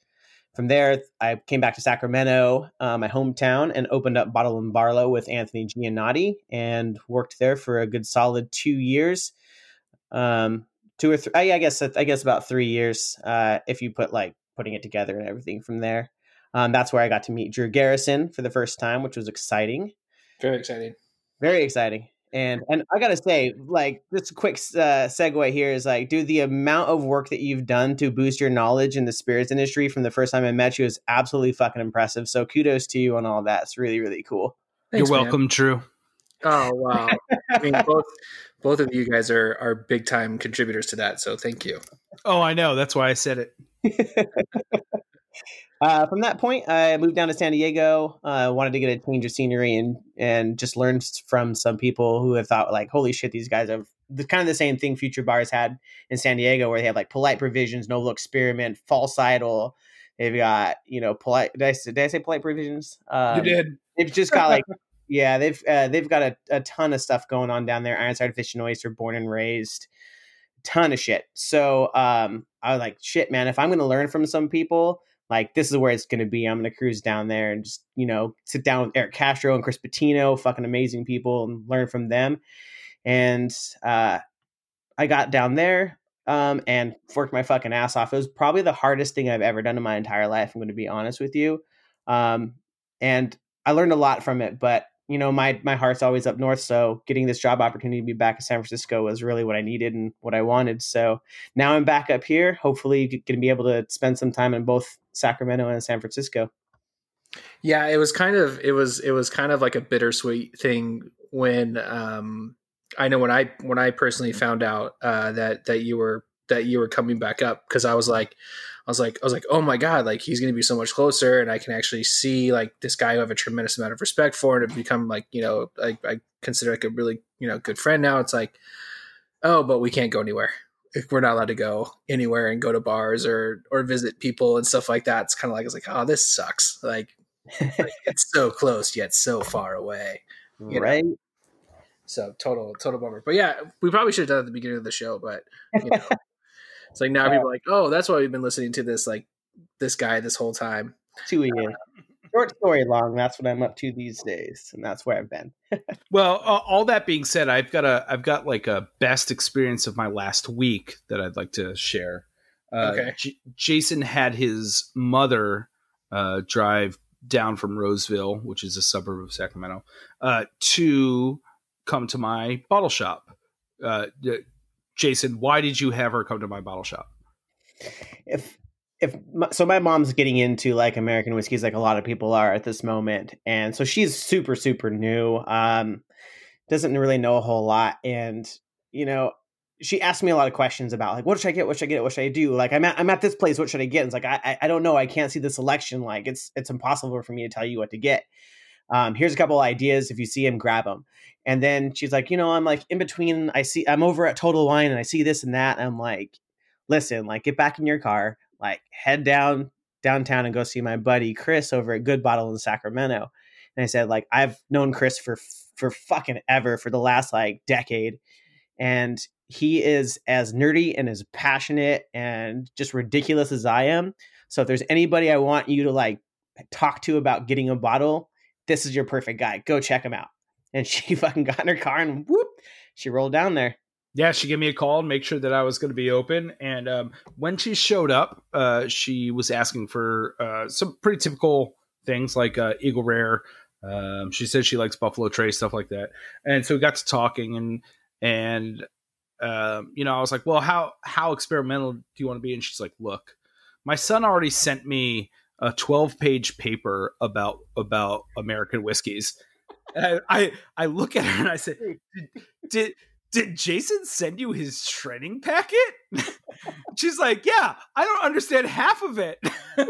From there, I came back to Sacramento, uh, my hometown, and opened up Bottle and Barlow with Anthony Giannotti, and worked there for a good solid two years. Um, two or three, I, I guess, I guess about three years, uh, if you put like putting it together and everything from there. Um, that's where I got to meet Drew Garrison for the first time, which was exciting very exciting. very exciting and and i gotta say like just a quick uh, segue here is like dude the amount of work that you've done to boost your knowledge in the spirits industry from the first time i met you is absolutely fucking impressive so kudos to you on all that it's really really cool Thanks, You're man. welcome, Drew. Oh wow! I mean, both both of you guys are are big time contributors to that. So thank you. Oh, I know. That's why I said it. uh, from that point i moved down to san diego. Uh, wanted to get a change of scenery and and just learn from some people who have thought like holy shit these guys have the kind of the same thing future bars had in san diego where they have like polite provisions noble experiment false idol. They've got you know polite did i, say- did I say polite provisions? Um, you did. they've just got like yeah they've uh, they've got a, a ton of stuff going on down there. Ironside fish and oyster born and raised. Ton of shit. So um, I was like, shit, man, if I'm going to learn from some people, like this is where it's going to be. I'm going to cruise down there and just, you know, sit down with Eric Castro and Chris Patino, fucking amazing people, and learn from them. And uh, I got down there um, and worked my fucking ass off. It was probably the hardest thing I've ever done in my entire life. I'm going to be honest with you. Um, and I learned a lot from it, but you know, my my heart's always up north. So getting this job opportunity to be back in San Francisco was really what I needed and what I wanted. So now I'm back up here. Hopefully, going to be able to spend some time in both Sacramento and San Francisco. Yeah, it was kind of it was it was kind of like a bittersweet thing when um I know when I when I personally found out uh that that you were that you were coming back up because I was like I was like I was like oh my god like he's going to be so much closer and I can actually see like this guy who I have a tremendous amount of respect for and have become like you know I, I consider like a really you know good friend now it's like oh but we can't go anywhere if we're not allowed to go anywhere and go to bars or or visit people and stuff like that it's kind of like it's like oh this sucks like, like it's so close yet so far away you know? right? So total, total bummer. But yeah, we probably should have done it at the beginning of the show. But you know, it's like now people are like, oh, that's why we've been listening to this like this guy this whole time. Two years. Short story long. That's what I'm up to these days, and that's where I've been. Well, uh, all that being said, I've got a I've got like a best experience of my last week that I'd like to share. Uh, Okay. J- Jayson had his mother uh, drive down from Roseville, which is a suburb of Sacramento, uh, to come to my bottle shop. Uh, d- Jayson, why did you have her come to my bottle shop? if if my, so my mom's getting into like american whiskeys like a lot of people are at this moment and so she's super super new um doesn't really know a whole lot and you know she asked me a lot of questions about like what should i get? What should i get? What should i do? Like i'm at, I'm at this place. What should i get? And it's like I, I don't know. I can't see the selection like it's it's impossible for me to tell you what to get um here's a couple ideas if you see them grab them and then she's like you know i'm like in between i see i'm over at total wine and i see this and that and i'm like listen, like get back in your car, like head down downtown and go see my buddy Chris over at Good Bottle in Sacramento. And I said, like, I've known Chris for for fucking ever for the last like decade. And he is as nerdy and as passionate and just ridiculous as I am. So if there's anybody I want you to like talk to about getting a bottle, this is your perfect guy. Go check him out. And she fucking got in her car and whoop, she rolled down there. Yeah, she gave me a call and make sure that I was going to be open. And um, when she showed up, uh, she was asking for uh, some pretty typical things like uh, Eagle Rare. Um, she said she likes Buffalo Trace stuff like that. And so we got to talking, and and um, you know, I was like, "Well, how how experimental do you want to be?" And she's like, "Look, my son already sent me a twelve page paper about about American whiskeys." I, I I look at her and I said, "Did." did did Jayson send you his training packet? She's like, yeah, I don't understand half of it.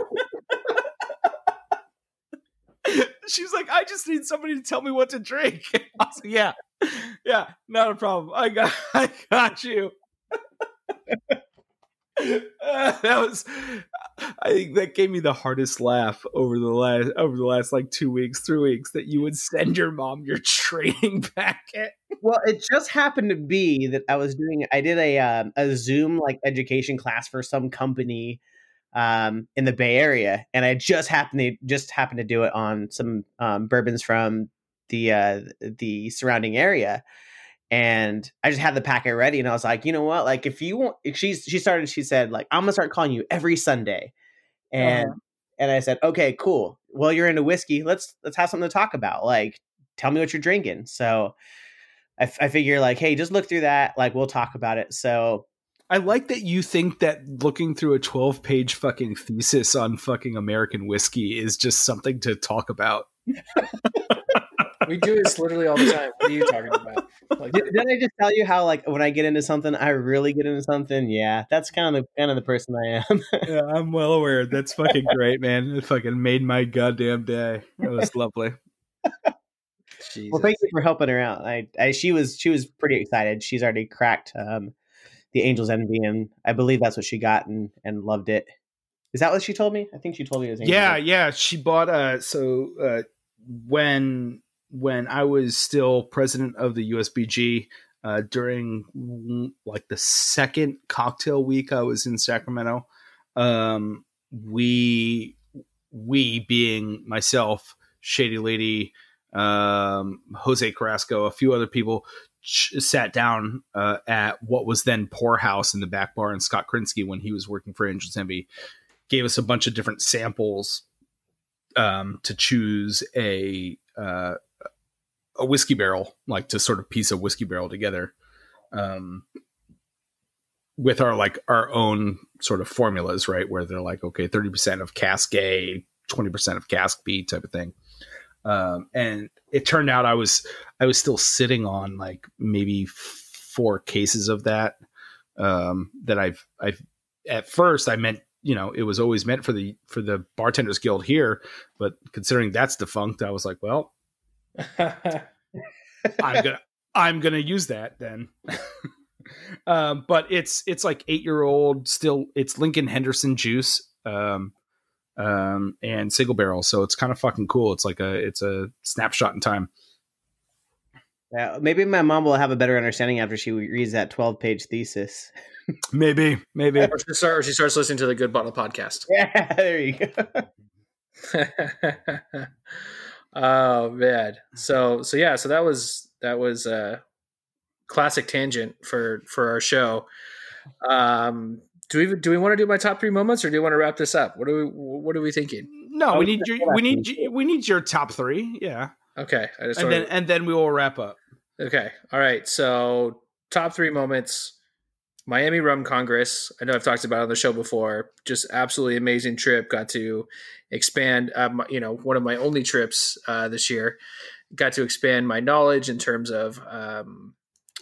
She's like, I just need somebody to tell me what to drink. I was like, yeah, yeah, not a problem. I got, I got you. Uh, that was, I think that gave me the hardest laugh over the last over the last like two weeks, three weeks. That you would send your mom your training packet. Well, it just happened to be that I was doing. I did a um, a Zoom like education class for some company um, in the Bay Area, and I just happened to just happened to do it on some um, bourbons from the uh, the surrounding area. And I just had the packet ready, and I was like, you know what? Like, if you want, if she's she started. She said, like, I'm gonna start calling you every Sunday, and uh-huh. and I said, okay, cool. Well, you're into whiskey. Let's let's have something to talk about. Like, tell me what you're drinking. So I, f- I figure like, hey, just look through that. Like, we'll talk about it. So I like that you think that looking through a 12 page fucking thesis on fucking American whiskey is just something to talk about. We do this literally all the time. What are you talking about? Like, did, did I just tell you how like when I get into something, I really get into something? Yeah, that's kind of the kind of the person I am. Yeah, I'm well aware. That's fucking great, man. It fucking made my goddamn day. It was lovely. Jesus. well, thank you for helping her out. I, I she was she was pretty excited. She's already cracked um, the Angels Envy, and I believe that's what she got and and loved it. Is that what she told me? I think she told me it was. Angels Yeah, Envy. yeah. She bought uh so uh when when I was still president of the USBG, uh, during like the second cocktail week I was in Sacramento. Um, we we being myself, Shady Lady, um, Jose Carrasco, a few other people ch- sat down uh, at what was then Poorhouse in the back bar, and Scott Krinsky when he was working for Angels Envy gave us a bunch of different samples um, to choose a uh, a whiskey barrel, like to sort of piece a whiskey barrel together. Um, with our like our own sort of formulas, right? Where they're like, okay, 30% of cask A, 20% of cask B type of thing. Um, and it turned out I was I was still sitting on like maybe four cases of that. Um, that I've I've at first I meant you know it was always meant for the for the bartenders guild here, but considering that's defunct, I was like, well, I'm gonna I'm gonna use that then. um, but it's it's like eight year old still. It's Lincoln Henderson juice, um, um, and single barrel. So it's kind of fucking cool. It's like a it's a snapshot in time. Yeah, maybe my mom will have a better understanding after she reads that twelve page thesis. maybe, maybe. Or she, start, or she starts listening to the Good Bottle podcast. Yeah, there you go. Oh man. So so yeah. So that was that was a classic tangent for for our show. Um, do we do we want to do my top three moments, or do you want to wrap this up? What are we What are we thinking? No, we need your we need we need your top three. Yeah. Okay. I just and then and then we will wrap up. Okay. All right. So top three moments. Miami Rum Congress. I know I've talked about on the show before. Just absolutely amazing trip. Got to expand. Um, you know, one of my only trips uh, this year. Got to expand my knowledge in terms of um,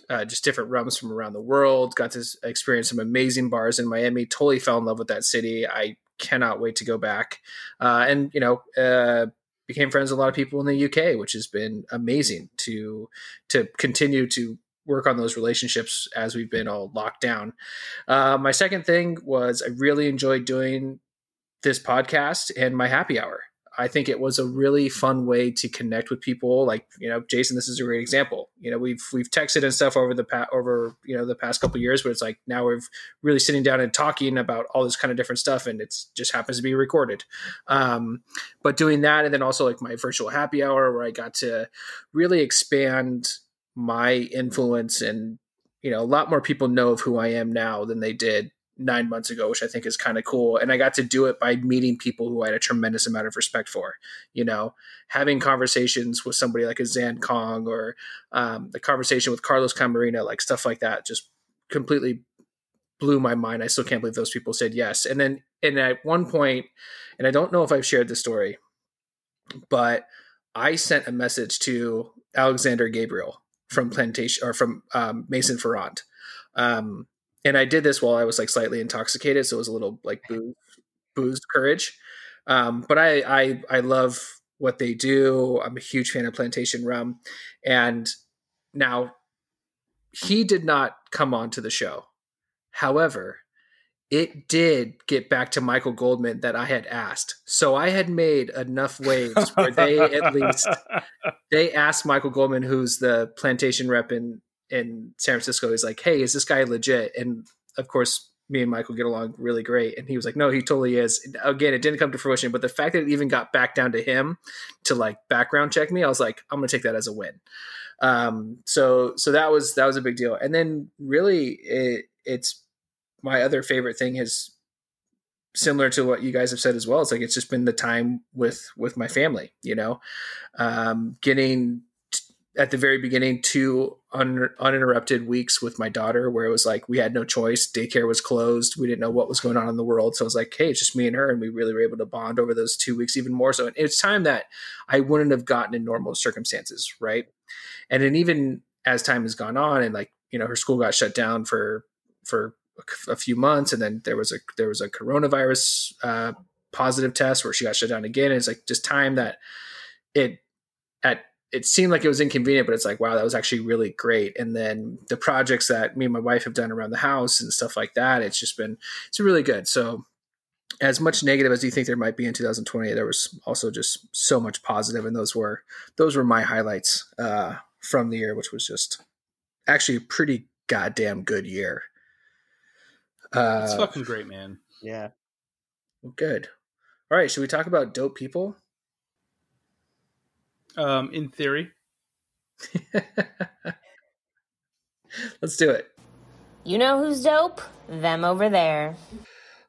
uh, just different rums from around the world. Got to experience some amazing bars in Miami. Totally fell in love with that city. I cannot wait to go back. Uh, and you know, uh, became friends with a lot of people in the UK, which has been amazing to to continue to work on those relationships as we've been all locked down. Uh, my second thing was I really enjoyed doing this podcast and my happy hour. I think it was a really fun way to connect with people. Like you know, Jayson, this is a great example. You know, we've we've texted and stuff over the past over you know the past couple years, but it's like now we're really sitting down and talking about all this kind of different stuff, and it just happens to be recorded. Um, but doing that, and then also like my virtual happy hour, where I got to really expand my influence, and you know, a lot more people know of who I am now than they did nine months ago, which I think is kind of cool. And I got to do it by meeting people who I had a tremendous amount of respect for. You know, having conversations with somebody like a Zan Kong or um, the conversation with Carlos Camarena, like stuff like that, just completely blew my mind. I still can't believe those people said yes. And then, and at one point, and I don't know if I've shared this story, but I sent a message to Alexander Gabriel from Plantation or from um, Maison Ferrand. Um, and I did this while I was like slightly intoxicated, so it was a little like booze, boozed courage. Um, but I, I I love what they do. I'm a huge fan of plantation rum, and now he did not come on to the show. However, it did get back to Michael Goldman that I had asked. So I had made enough waves where they at least they asked Michael Goldman, who's the plantation rep in in San Francisco. He's like, "Hey, is this guy legit?" And of course, me and Michael get along really great. And he was like, "No, he totally is." Again, it didn't come to fruition, but the fact that it even got back down to him to like background check me, I was like, "I'm gonna take that as a win." Um, so so that was that was a big deal. And then really, it, it's my other favorite thing is similar to what you guys have said as well. It's like it's just been the time with with my family. You know, um, getting at the very beginning two un- uninterrupted weeks with my daughter where it was like we had no choice. Daycare was closed. We didn't know what was going on in the world. So it was like hey it's just me and her and we really were able to bond over those two weeks even more so. It's time that i wouldn't have gotten in normal circumstances right? And then even as time has gone on and like you know her school got shut down for for a few months and then there was a there was a coronavirus uh, positive test where she got shut down again and it's like just time that it at it seemed like it was inconvenient, but it's like, wow, that was actually really great. And then the projects that me and my wife have done around the house and stuff like that, it's just been, it's really good. So as much negative as you think there might be in 2020, there was also just so much positive, and those were those were my highlights uh, from the year, which was just actually a pretty goddamn good year. Uh, It's fucking great, man. Yeah. good. All right, should we talk about dope people? Um, in theory, Let's do it. You know who's dope? Them over there.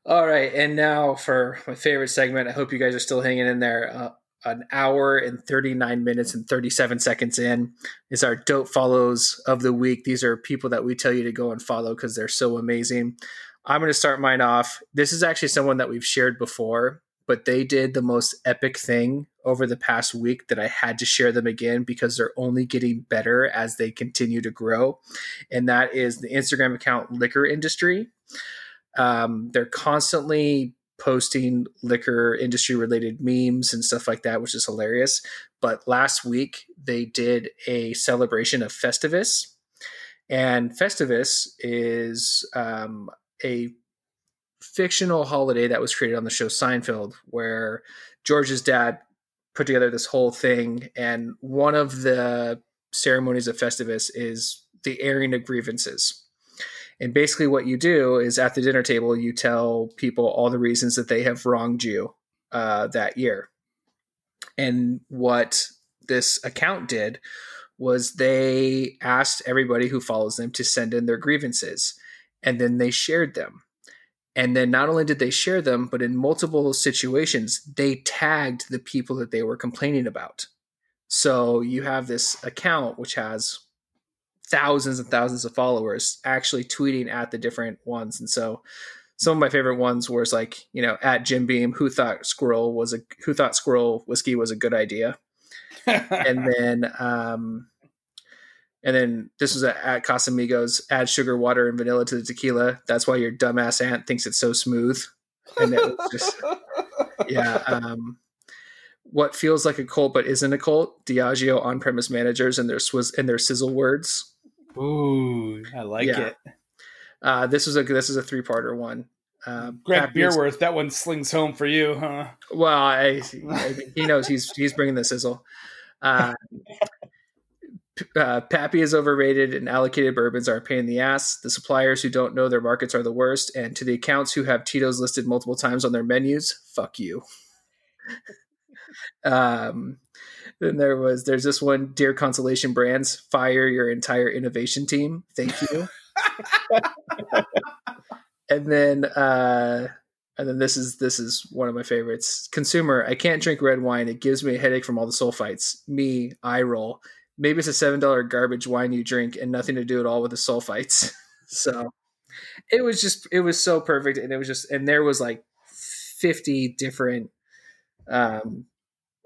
All right, and now for my favorite segment. I hope you guys are still hanging in there. Uh, an hour and 39 minutes and 37 seconds in is our dope follows of the week. These are people that we tell you to go and follow because they're so amazing. I'm going to start mine off. This is actually someone that we've shared before, but they did the most epic thing over the past week that I had to share them again because they're only getting better as they continue to grow. And that is the Instagram account Liquor Industry. Um, they're constantly posting liquor industry related memes and stuff like that, which is hilarious. But last week they did a celebration of Festivus, and Festivus is um, a fictional holiday that was created on the show Seinfeld, where George's dad put together this whole thing, and one of the ceremonies of Festivus is the airing of grievances. And basically, what you do is at the dinner table, you tell people all the reasons that they have wronged you uh, that year. And what this account did was they asked everybody who follows them to send in their grievances, and then they shared them. And then not only did they share them, but in multiple situations, they tagged the people that they were complaining about. So you have this account which has thousands and thousands of followers actually tweeting at the different ones. And so some of my favorite ones was like, you know, at Jim Beam, who thought squirrel was a who thought squirrel whiskey was a good idea. and then um and then this was at Casamigos, add sugar, water, and vanilla to the tequila. That's why your dumbass aunt thinks it's so smooth. And it was just yeah. Um what feels like a cult but isn't a cult, Diageo on-premise managers and their swizz and their sizzle words. Ooh, I like Yeah. it. Uh, this was a this is a three parter one. Uh, Greg Beerworth, that one slings home for you, huh? Well, I, I mean, he knows he's he's bringing the sizzle. Uh, P- uh, Pappy is overrated, and allocated bourbons are a pain in the ass. The suppliers who don't know their markets are the worst, and to the accounts who have Tito's listed multiple times on their menus, fuck you. um, then there was there's this one, dear Constellation Brands, fire your entire innovation team. Thank you. and then uh and then this is this is one of my favorites. Consumer, I can't drink red wine. It gives me a headache from all the sulfites. Me, I roll. Maybe it's a seven dollar garbage wine you drink and nothing to do at all with the sulfites. so it was just it was so perfect and it was just and there was like 50 different um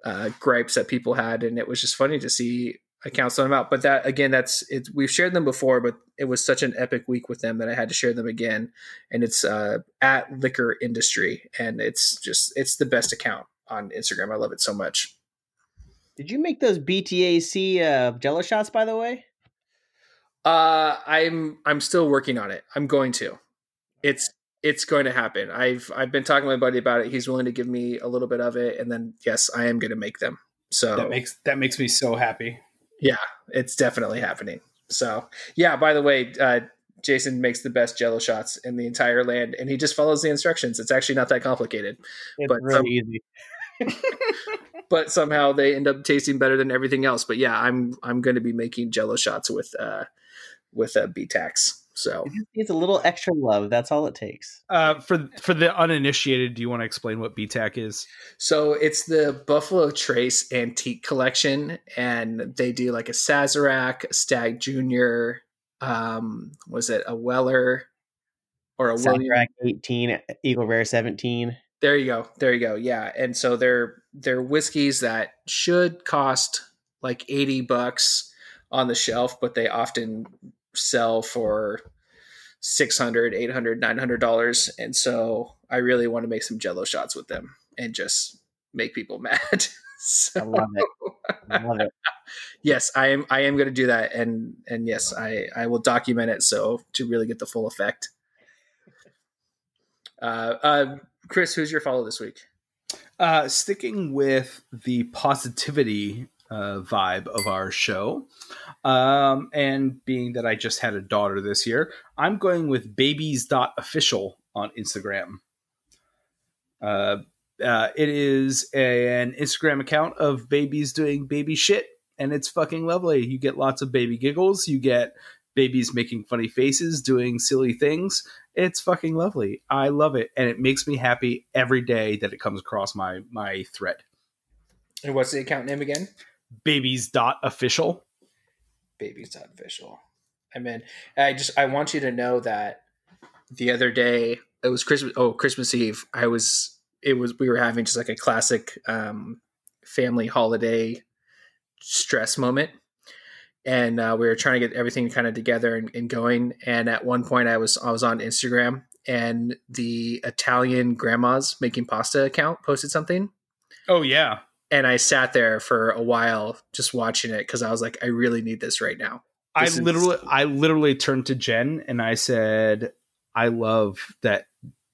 uh gripes that people had and it was just funny to see accounts them out. But that again, that's it. We've shared them before, but it was such an epic week with them that I had to share them again. And it's uh, at Liquor Industry, and it's just it's the best account on Instagram. I love it so much. Did you make those BTAC uh, Jello shots, by the way? Uh, I'm I'm still working on it. I'm going to. It's it's going to happen. I've I've been talking to my buddy about it. He's willing to give me a little bit of it, and then yes, I am going to make them. So That makes that makes me so happy. Yeah, it's definitely happening. So, yeah, by the way, uh, Jayson makes the best jello shots in the entire land and he just follows the instructions. It's actually not that complicated, It's But really some- easy. but somehow they end up tasting better than everything else. But yeah, I'm I'm going to be making jello shots with uh with uh, BTAX. So, It just needs a little extra love. That's all it takes. Uh, for for the uninitiated, do you want to explain what BTAC is? so it's the Buffalo Trace Antique Collection and they do like a Sazerac, a Stagg Junior, um was it a Weller or a William 18, Eagle Rare 17. There you go. There you go. Yeah. And so they're they're whiskeys that should cost like 80 bucks on the shelf, but they often sell for 600, 800, 900 dollars. And so I really want to make some jello shots with them and just make people mad. I love it. I love it. yes, I am I am going to do that and and yes, I I will document it so to really get the full effect. Uh, uh, Chris, who's your follow this week? Uh, sticking with the positivity uh, vibe of our show. Um, and being that I just had a daughter this year, I'm going with babies.official on Instagram. Uh, uh, it is a, an Instagram account of babies doing baby shit, and it's fucking lovely. You get lots of baby giggles. You get babies making funny faces, doing silly things. It's fucking lovely. I love it, and it makes me happy every day that it comes across my my thread. And what's the account name again? Babies dot official. Babies dot official. I mean, I just I want you to know that the other day it was Christmas. Oh, Christmas Eve. I was. It was. We were having just like a classic um, family holiday stress moment, and uh, we were trying to get everything kind of together and, and going. And at one point, I was I was on Instagram, and the Italian grandmas making pasta account posted something, Oh yeah. and I sat there for a while just watching it because I was like, I really need this right now. I This is- literally I literally turned to Jen and I said, I love that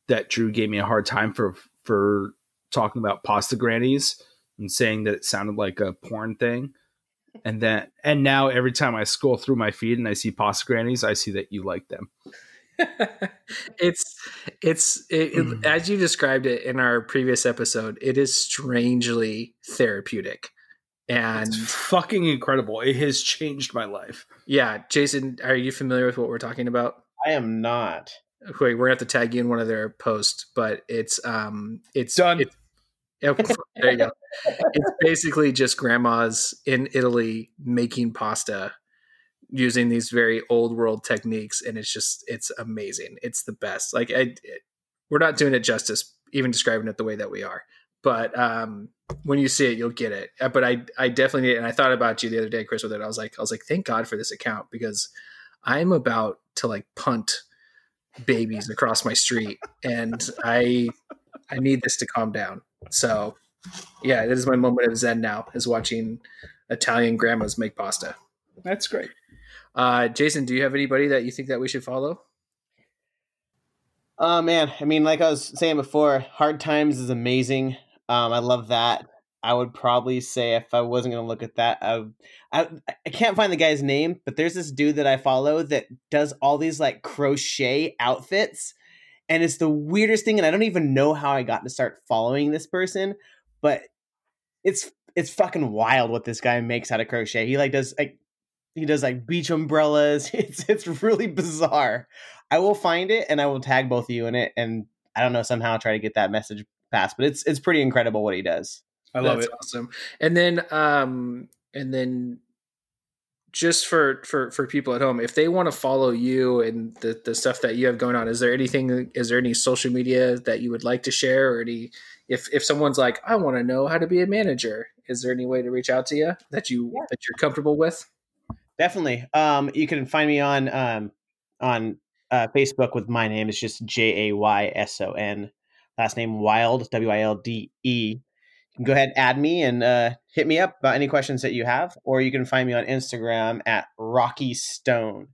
that Drew gave me a hard time for for talking about pasta grannies and saying that it sounded like a porn thing. And then and now every time I scroll through my feed and I see pasta grannies, I see that you like them. it's it's it, it- Mhm. as you described it in our previous episode. It is strangely therapeutic, and It's fucking incredible. It has changed my life. yeah, Jayson, are you familiar with what we're talking about? I am not. Wait, we're gonna have to tag you in one of their posts, but it's um, it's Done. It's, yeah, there you go. It's basically just grandmas in Italy making pasta using these very old world techniques, and it's just it's amazing. It's the best. Like I, it, we're not doing it justice, even describing it the way that we are. But um, when you see it, you'll get it. Uh, But I, I definitely need. And I thought about you the other day, Chris, with it. I was like, I was like, thank God for this account because I'm about to like punt babies across my street, and I, I need this to calm down. So, yeah, this is my moment of zen now, is watching Italian grandmas make pasta. That's great. Uh, Jayson, do you have anybody that you think that we should follow? Oh man, I mean, like I was saying before, Hard Times is amazing. Um, I love that. I would probably say if I wasn't going to look at that, I, I I can't find the guy's name, but there's this dude that I follow that does all these like crochet outfits, and it's the weirdest thing. And I don't even know how I got to start following this person, but it's it's fucking wild what this guy makes out of crochet. He like does like he does like beach umbrellas. It's it's really bizarre. I will find it and I will tag both of you in it, and I don't know somehow try to get that message passed. But it's it's pretty incredible what he does. I love That's it. awesome. And then, um, and then, just for for for people at home, if they want to follow you and the the stuff that you have going on, is there anything? Is there any social media that you would like to share, or any? If if someone's like, I want to know how to be a manager, is there any way to reach out to you that you Yeah. that you're comfortable with? Definitely. Um, you can find me on um on uh, Facebook with my name. It's just J A Y S O N. Last name Wilde W I L D. You can go ahead add me and uh, hit me up about any questions that you have, or you can find me on Instagram at Rocky Stone.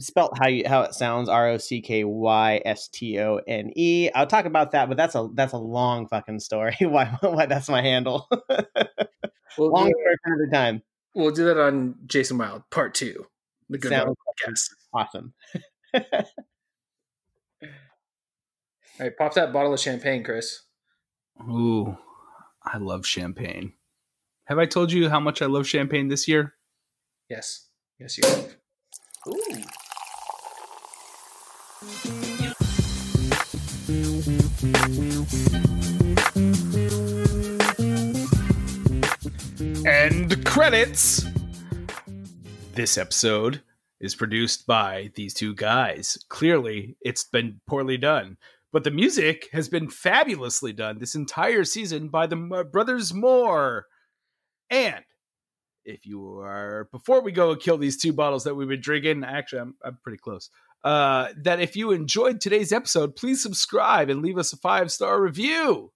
Spelt how you how it sounds R O C K Y S T O N E. I'll talk about that, but that's a that's a long fucking story. why why that's my handle. We'll long do, story for another time. we'll do that on Jayson Wilde Part Two, the Good Sounds Morning Podcast. awesome. All right, pop that bottle of champagne, Chris. Ooh, I love champagne. Have I told you how much I love champagne this year? Yes, yes, you have. Ooh. End credits. This episode is produced by these two guys. Clearly, it's been poorly done, but the music has been fabulously done this entire season by the Brothers Moore. And if you are, before we go and kill these two bottles that we've been drinking, actually, I'm, I'm pretty close. Uh, that if you enjoyed today's episode, please subscribe and leave us a five star review.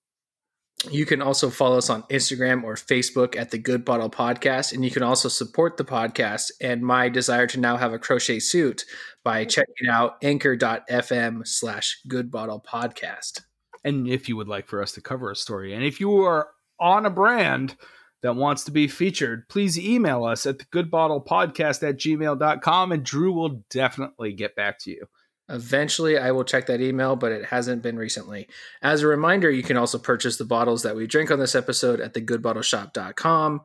You can also follow us on Instagram or Facebook at the Good Bottle Podcast, and you can also support the podcast and my desire to now have a crochet suit by checking out anchor.fm slash Good Bottle Podcast. and if you would like for us to cover a story and if you are on a brand that wants to be featured, please email us at the good bottle goodbottlepodcast at gmail.com and Drew will definitely get back to you. Eventually, I will check that email, but it hasn't been recently. As a reminder, you can also purchase the bottles that we drink on this episode at thegoodbottleshop.com.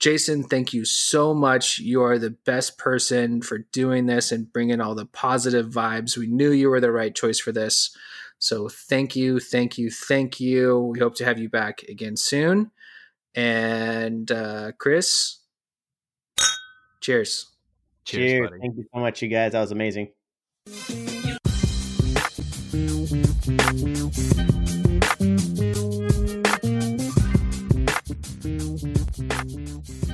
Jayson, thank you so much. You are the best person for doing this and bringing all the positive vibes. We knew you were the right choice for this. So thank you, thank you, thank you. We hope to have you back again soon. And uh, Chris, cheers. Cheers, Cheers. Thank you so much, you guys. That was amazing. Thank you.